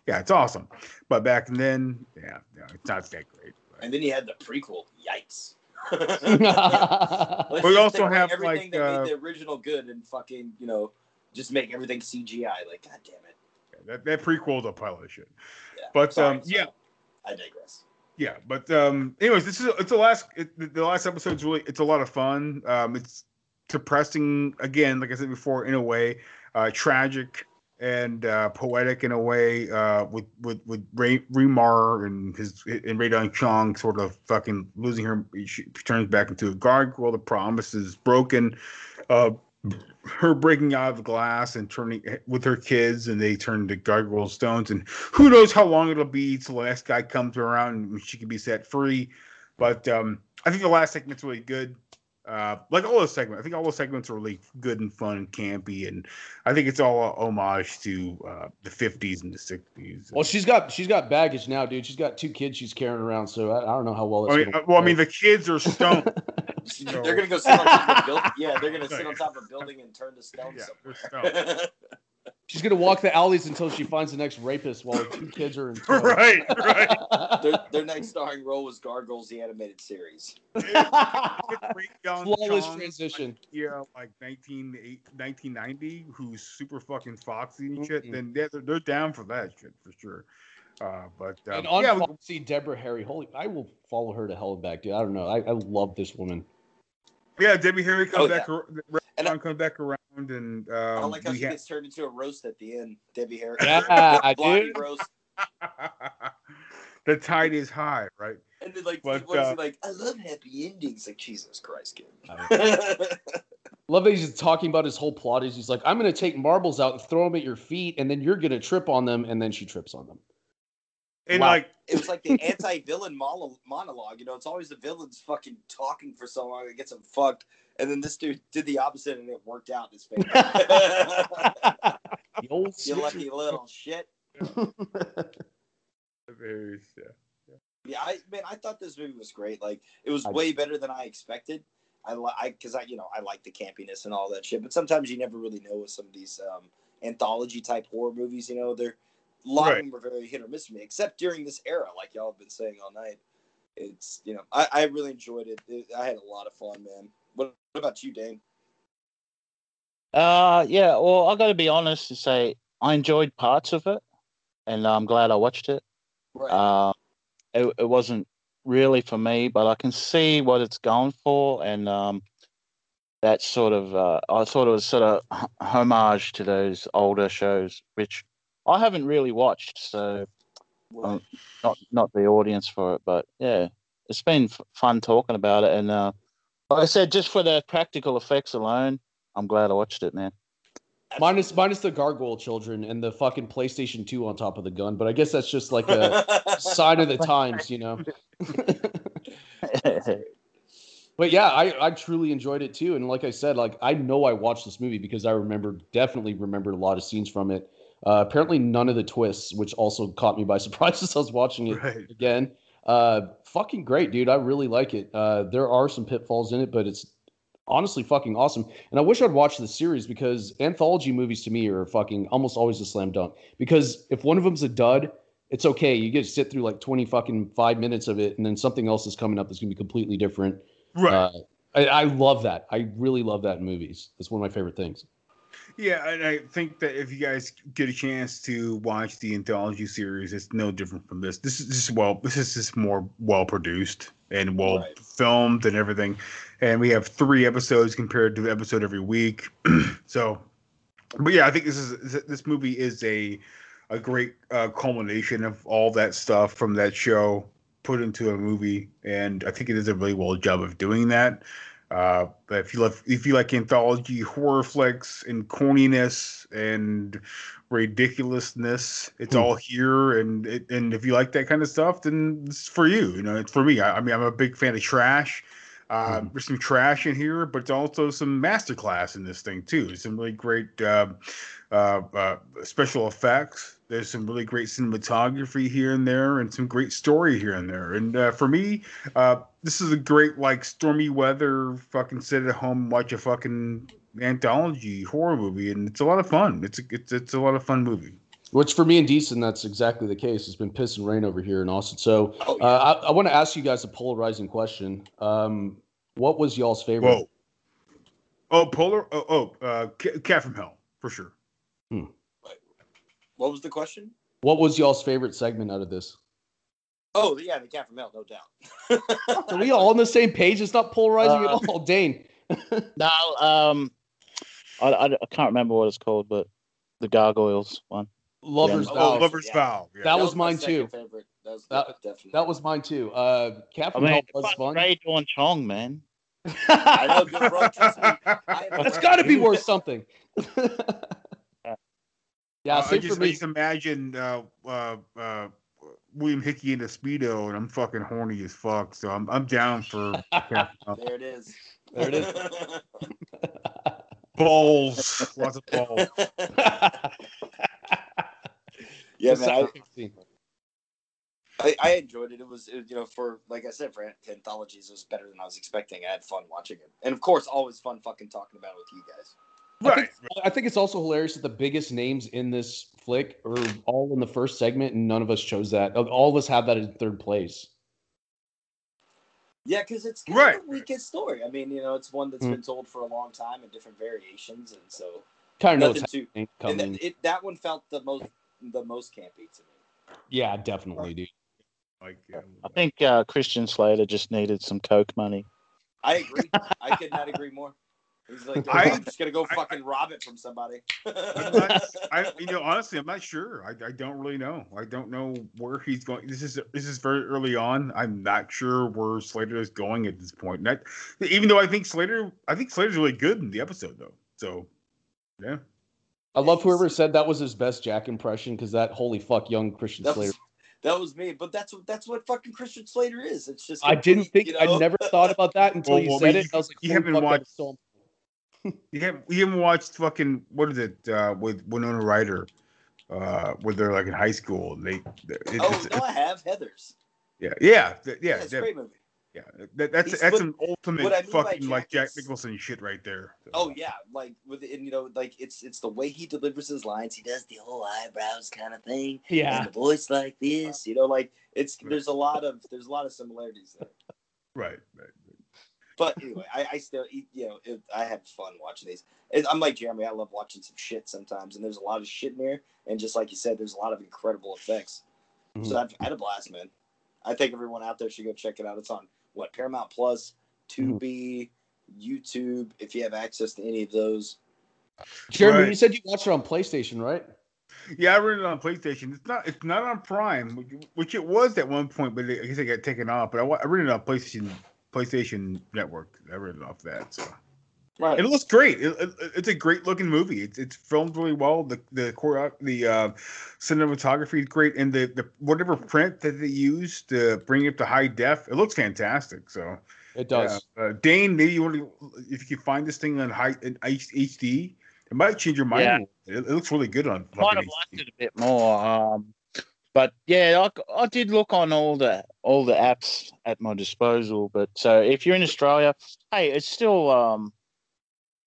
Yeah, it's awesome. But back then, yeah, yeah it's not that great. And then you had the prequel. Yikes. We also take have, everything like, that uh, made the original good and fucking you know just make everything CGI. Like, god damn it. That, that prequel is a pile of shit. Yeah, But sorry, um, yeah, I digress. yeah. But um, anyways, this is it's the last. It, the- the last episode's really it's a lot of fun. Um, it's depressing again, like I said before, in a way, uh, tragic and uh, poetic in a way. Uh, with with with Ray, Remar and his and Rae Dawn Chong sort of fucking losing her. She turns back into a gargoyle. The promise is broken. Uh, her breaking out of the glass and turning with her kids and they turn to gargoyle stones and who knows how long it'll be till the next guy comes around and she can be set free but um i think the last segment's really good uh like all those segments i think all those segments are really good and fun and campy and i think it's all a homage to uh the 50s and the 60s Well, she's got she's got baggage now, dude. She's got two kids she's carrying around, so I, I don't know how well. It's I mean, gonna uh, well i mean the kids are stoned They're gonna go sit on top of a building. Yeah, they're gonna sit on top of a building and turn to stone Yeah, somewhere. she's gonna walk the alleys until she finds the next rapist while her two kids are in. tow. right right their, their next starring role was Gargoyles the animated series. Flawless Chong, transition. yeah, like 19, 1990, who's super fucking foxy and shit, Mhm. then they're, they're down for that shit for sure. Uh, but um, And on yeah, we- Foxy, Deborah Harry, holy, I will follow her to hell and back, dude. I don't know. I, I love this woman. yeah, Debbie Harry comes Oh, back, yeah. Ar- Red comes back around, and I um, like how we she ha- gets turned into a roast at the end. Debbie Harry. Yeah, Blondie dude. roast. the tide is high, right? And then like, But, what is uh, like? I love happy endings. Like Jesus Christ, kid. Love that he's talking about his whole plot. Is he's like, I'm gonna take marbles out and throw them at your feet, and then you're gonna trip on them, and then she trips on them. And Wow. like, it was like the anti-villain monologue. You know, it's always the villains fucking talking for so long it gets them fucked, and then this dude did the opposite, and it worked out in his favor. The old you lucky little shit. Very- yeah. Yeah, I man, I thought this movie was great. Like, it was I- way better than I expected. I like, I because I, you know, I like the campiness and all that shit. But sometimes you never really know with some of these um, anthology type horror movies. You know, they're a lot Right. of them were very hit or miss for me. Except during this era, like y'all have been saying all night. It's you know, I, I really enjoyed it. it. I had a lot of fun, man. What, what about you, Dane? Uh, yeah. Well, I got to be honest and say I enjoyed parts of it, and I'm glad I watched it. Right. Uh, it, it wasn't really for me, but I can see what it's going for, and um, that sort of uh, I thought it was sort of homage to those older shows, which I haven't really watched, so um, not not the audience for it. But yeah, it's been f- fun talking about it, and uh, like I said, just for the practical effects alone, I'm glad I watched it, man. Minus minus the gargoyle children and the fucking PlayStation 2 on top of the gun, but I guess that's just like a sign of the times, you know. But yeah, I, I truly enjoyed it too. And like I said, like I know I watched this movie because I remember definitely remembered a lot of scenes from it. Uh, apparently none of the twists, which also caught me by surprise as I was watching it Right. again. Uh, fucking great, dude. I really like it. Uh, there are some pitfalls in it, but it's honestly fucking awesome. And I wish I'd watched the series because anthology movies to me are fucking almost always a slam dunk. Because if one of them's a dud, it's okay. You get to sit through like 20 fucking five minutes of it, and then something else is coming up that's gonna be completely different. Right. Uh, I, I love that. I really love that in movies. That's one of my favorite things. Yeah, and I think that if you guys get a chance to watch the anthology series, it's no different from this. This is just well, this is just more well produced and well Right. filmed and everything. And we have three episodes compared to the episode every week. so, but yeah, I think this is this movie is a a great uh, culmination of all that stuff from that show put into a movie, and I think it does a really well job of doing that. Uh, but if you love, if you like anthology horror flicks and corniness and ridiculousness, it's Hmm. all here. And it, and if you like that kind of stuff, then it's for you. You know, it's for me. I, I mean, I'm a big fan of trash. Uh, Hmm. There's some trash in here, but it's also some masterclass in this thing too. Some really great uh, uh, uh, special effects. There's some really great cinematography here and there, and some great story here and there. And uh, for me, uh, this is a great like stormy weather, fucking sit at home, watch a fucking anthology horror movie, and it's a lot of fun. It's a, it's it's a lot of fun movie. Which for me and Decent, that's exactly the case. It's been piss and rain over here in Austin. So Oh, uh, I, I want to ask you guys a polarizing question. Um, what was y'all's favorite? Whoa. Oh, Polar. Oh, oh uh, Cat from Hell for sure. What was the question? What was y'all's favorite segment out of this? Oh, yeah, the cat from hell, no doubt. Are we all on the same page? It's not polarizing Uh, at all, Dane. No, um, I, I, I can't remember what it's called, but the gargoyles one. Lovers Yeah. Vow. Lovers Vow. Yeah. That, was, my mine too. Favorite. That was That, definitely. that was mine too. Uh, Cat I from mean, Hell was fuck fun. Rae Dawn Chong, man. I know, good bro. Trust me. That's got to be worth something. yeah, Uh, I same for just, I just imagine uh, uh, uh, William Hickey in a speedo, and I'm fucking horny as fuck. So I'm I'm down for Cat from Hell. There it is. There it is. balls, lots of balls. yeah, Just man. I. I, I enjoyed it. It was, it, you know, for like I said, for anthologies, it was better than I was expecting. I had fun watching it, and of course, always fun fucking talking about it with you guys. I think, I think it's also hilarious that the biggest names in this flick are all in the first segment, and none of us chose that. All of us have that in third place. Yeah, because it's kind Right. of the weakest story. I mean, you know, it's one that's Mm. been told for a long time in different variations, and so Kind of know nothing what's too. happening And coming. that, it, that one felt the most the most campy to me. yeah, definitely, dude. Like, um, I think uh, Christian Slater just needed some coke money. I agree. I could not agree more. He's like, I- I'm just gonna go I- fucking rob it from somebody. I'm not, I, you know, honestly, I'm not sure. I, I don't really know. I don't know where he's going. This is this is very early on. I'm not sure where Slater is going at this point. Not, even though I think Slater, I think Slater's really good in the episode though. So, yeah. I love whoever said that was his best Jack impression because that holy fuck young Christian That Slater. was, that was me, but that's what that's what fucking Christian Slater is. It's just I didn't think you know? I never thought about that until Well, you well, said you- it. I was like, you haven't fuck, watched- so You have you haven't watched fucking what is it uh, with Winona Ryder, uh, where they're like in high school. and They, it, Oh it's, no, I have Heather's. yeah, yeah, th- Yeah, yeah, it's that- a great movie. yeah. That, that's He's- that's what- an ultimate I mean by fucking like Jack Jack is- Nicholson shit right there. Oh yeah, like with and you know, like it's it's the way he delivers his lines. He does the whole eyebrows kind of thing. Yeah. and the voice like this. You know, like it's there's a lot of there's a lot of similarities there. Right, right. But anyway, I, I still you know it, I had fun watching these. It, I'm like Jeremy. I love watching some shit sometimes, and there's a lot of shit in there. And just like you said, there's a lot of incredible effects. Mhm. So I've had a blast, man. I think everyone out there should go check it out. It's on what Paramount Plus, Tubi, YouTube. If you have access to any of those, Jeremy, Right. you said you watched it on PlayStation, right? Yeah, I rented it on PlayStation. It's not. It's not on Prime, which, which it was at one point, but I guess it got taken off. But I, wa- I rented it on PlayStation PlayStation Network. I it off that. So right? it looks great. It, it- it's a great looking movie. It's it's filmed really well. The the choreo- the uh, cinematography is great, and the, the whatever print that they use to bring it to high def, it looks fantastic. So It does. yeah. Uh, Dane, maybe you want to, if you can find this thing on high in HD, it might change your mind. Yeah. a little bit. It, it looks really good on. Might have liked it a bit more. Um, but yeah, I, I did look on all the all the apps at my disposal. But so if you're in Australia, hey, it's still um,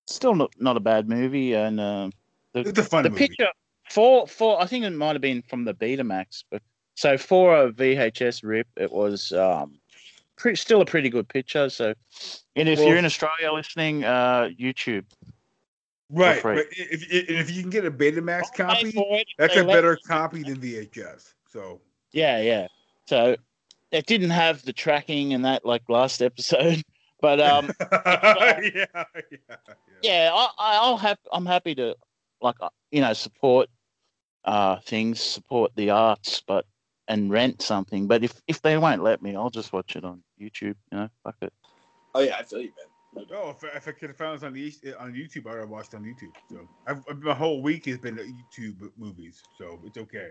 still not, not a bad movie, and um, the, It's a fun the movie. picture for for I think it might have been from the Betamax, but so for a VHS rip, it was um, pretty, still a pretty good picture. So, and if Well- you're in Australia listening, uh, YouTube, Right, but if if, if you can get a Betamax copy, for it if that's a better copy than VHS. So Yeah, yeah. So it didn't have the tracking and that like last episode, but um, yeah, yeah, yeah, I, I- I'll have. I'm happy to like uh, you know support uh things, support the arts, but and rent something. But if if they won't let me, I'll just watch it on YouTube. You know, fuck it. Oh yeah, I feel you, man. Oh, if, I- if I could have found this on the East- on YouTube, I would have watched it on YouTube. So I've, my whole week has been YouTube movies, so it's okay.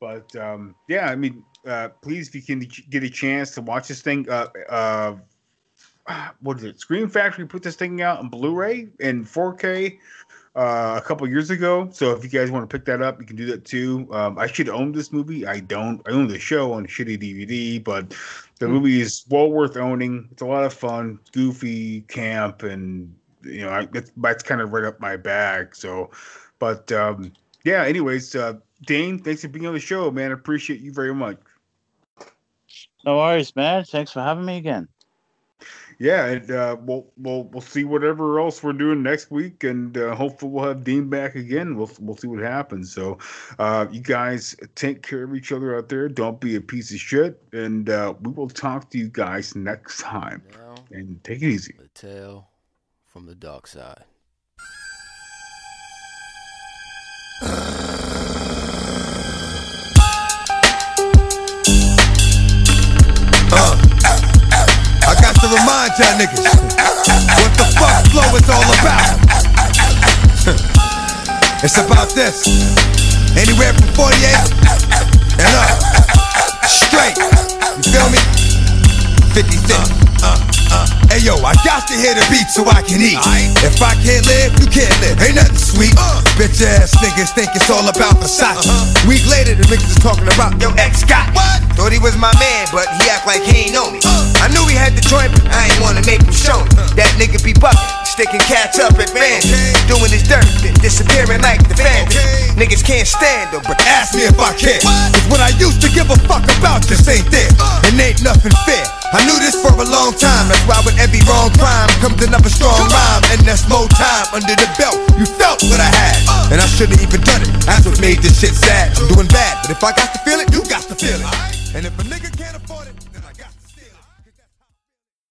But um, yeah, I mean, uh, please, if you can get a chance to watch this thing, uh, uh, what is it? Scream Factory put this thing out on Blu-ray in 4K uh, a couple years ago. So if you guys want to pick that up, you can do that too. Um, I should own this movie. I don't. I own the show on shitty DVD, but the movie is well worth owning. It's a lot of fun, goofy, camp, and you know, I, that's, that's kind of right up my bag. So, but um, yeah. Anyways, uh, Dane, thanks for being on the show, man. I appreciate you very much. No worries, man. Thanks for having me again. Yeah, and uh, we'll we'll we'll see whatever else we're doing next week, and uh, hopefully we'll have Dean back again. We'll we'll see what happens. So, uh, you guys take care of each other out there. Don't be a piece of shit, and uh, we will talk to you guys next time. And take it easy. The tale from the dark side. Remind y'all niggas what the fuck flow is all about. it's about this. Anywhere from 48 and up. Straight. You feel me? 50 cent. Uh, uh, Hey yo, I got to hear the beat so I can eat. If I can't live, you can't live. Ain't nothing sweet. Bitch ass niggas think it's all about Versace. Week later, the niggas is talking about yo ex got what? Thought he was my man, but he act like he ain't know me. I knew he had the joint, but I ain't wanna make him show me. That nigga be bucking, sticking cats up at fans, doing his dirt, then disappearing like the bandit. Niggas can't stand him, but ask me if I care. Cause what I used to give a fuck about just ain't there, and ain't nothing fair. I knew this for a long time, that's why with every wrong crime comes another strong rhyme, and that's more time under the belt. You felt what I had, and I shouldn't even done it. That's what made this shit sad. I'm doing bad, but if I got to feel it, you got to feel it. And if a nigga can't afford it,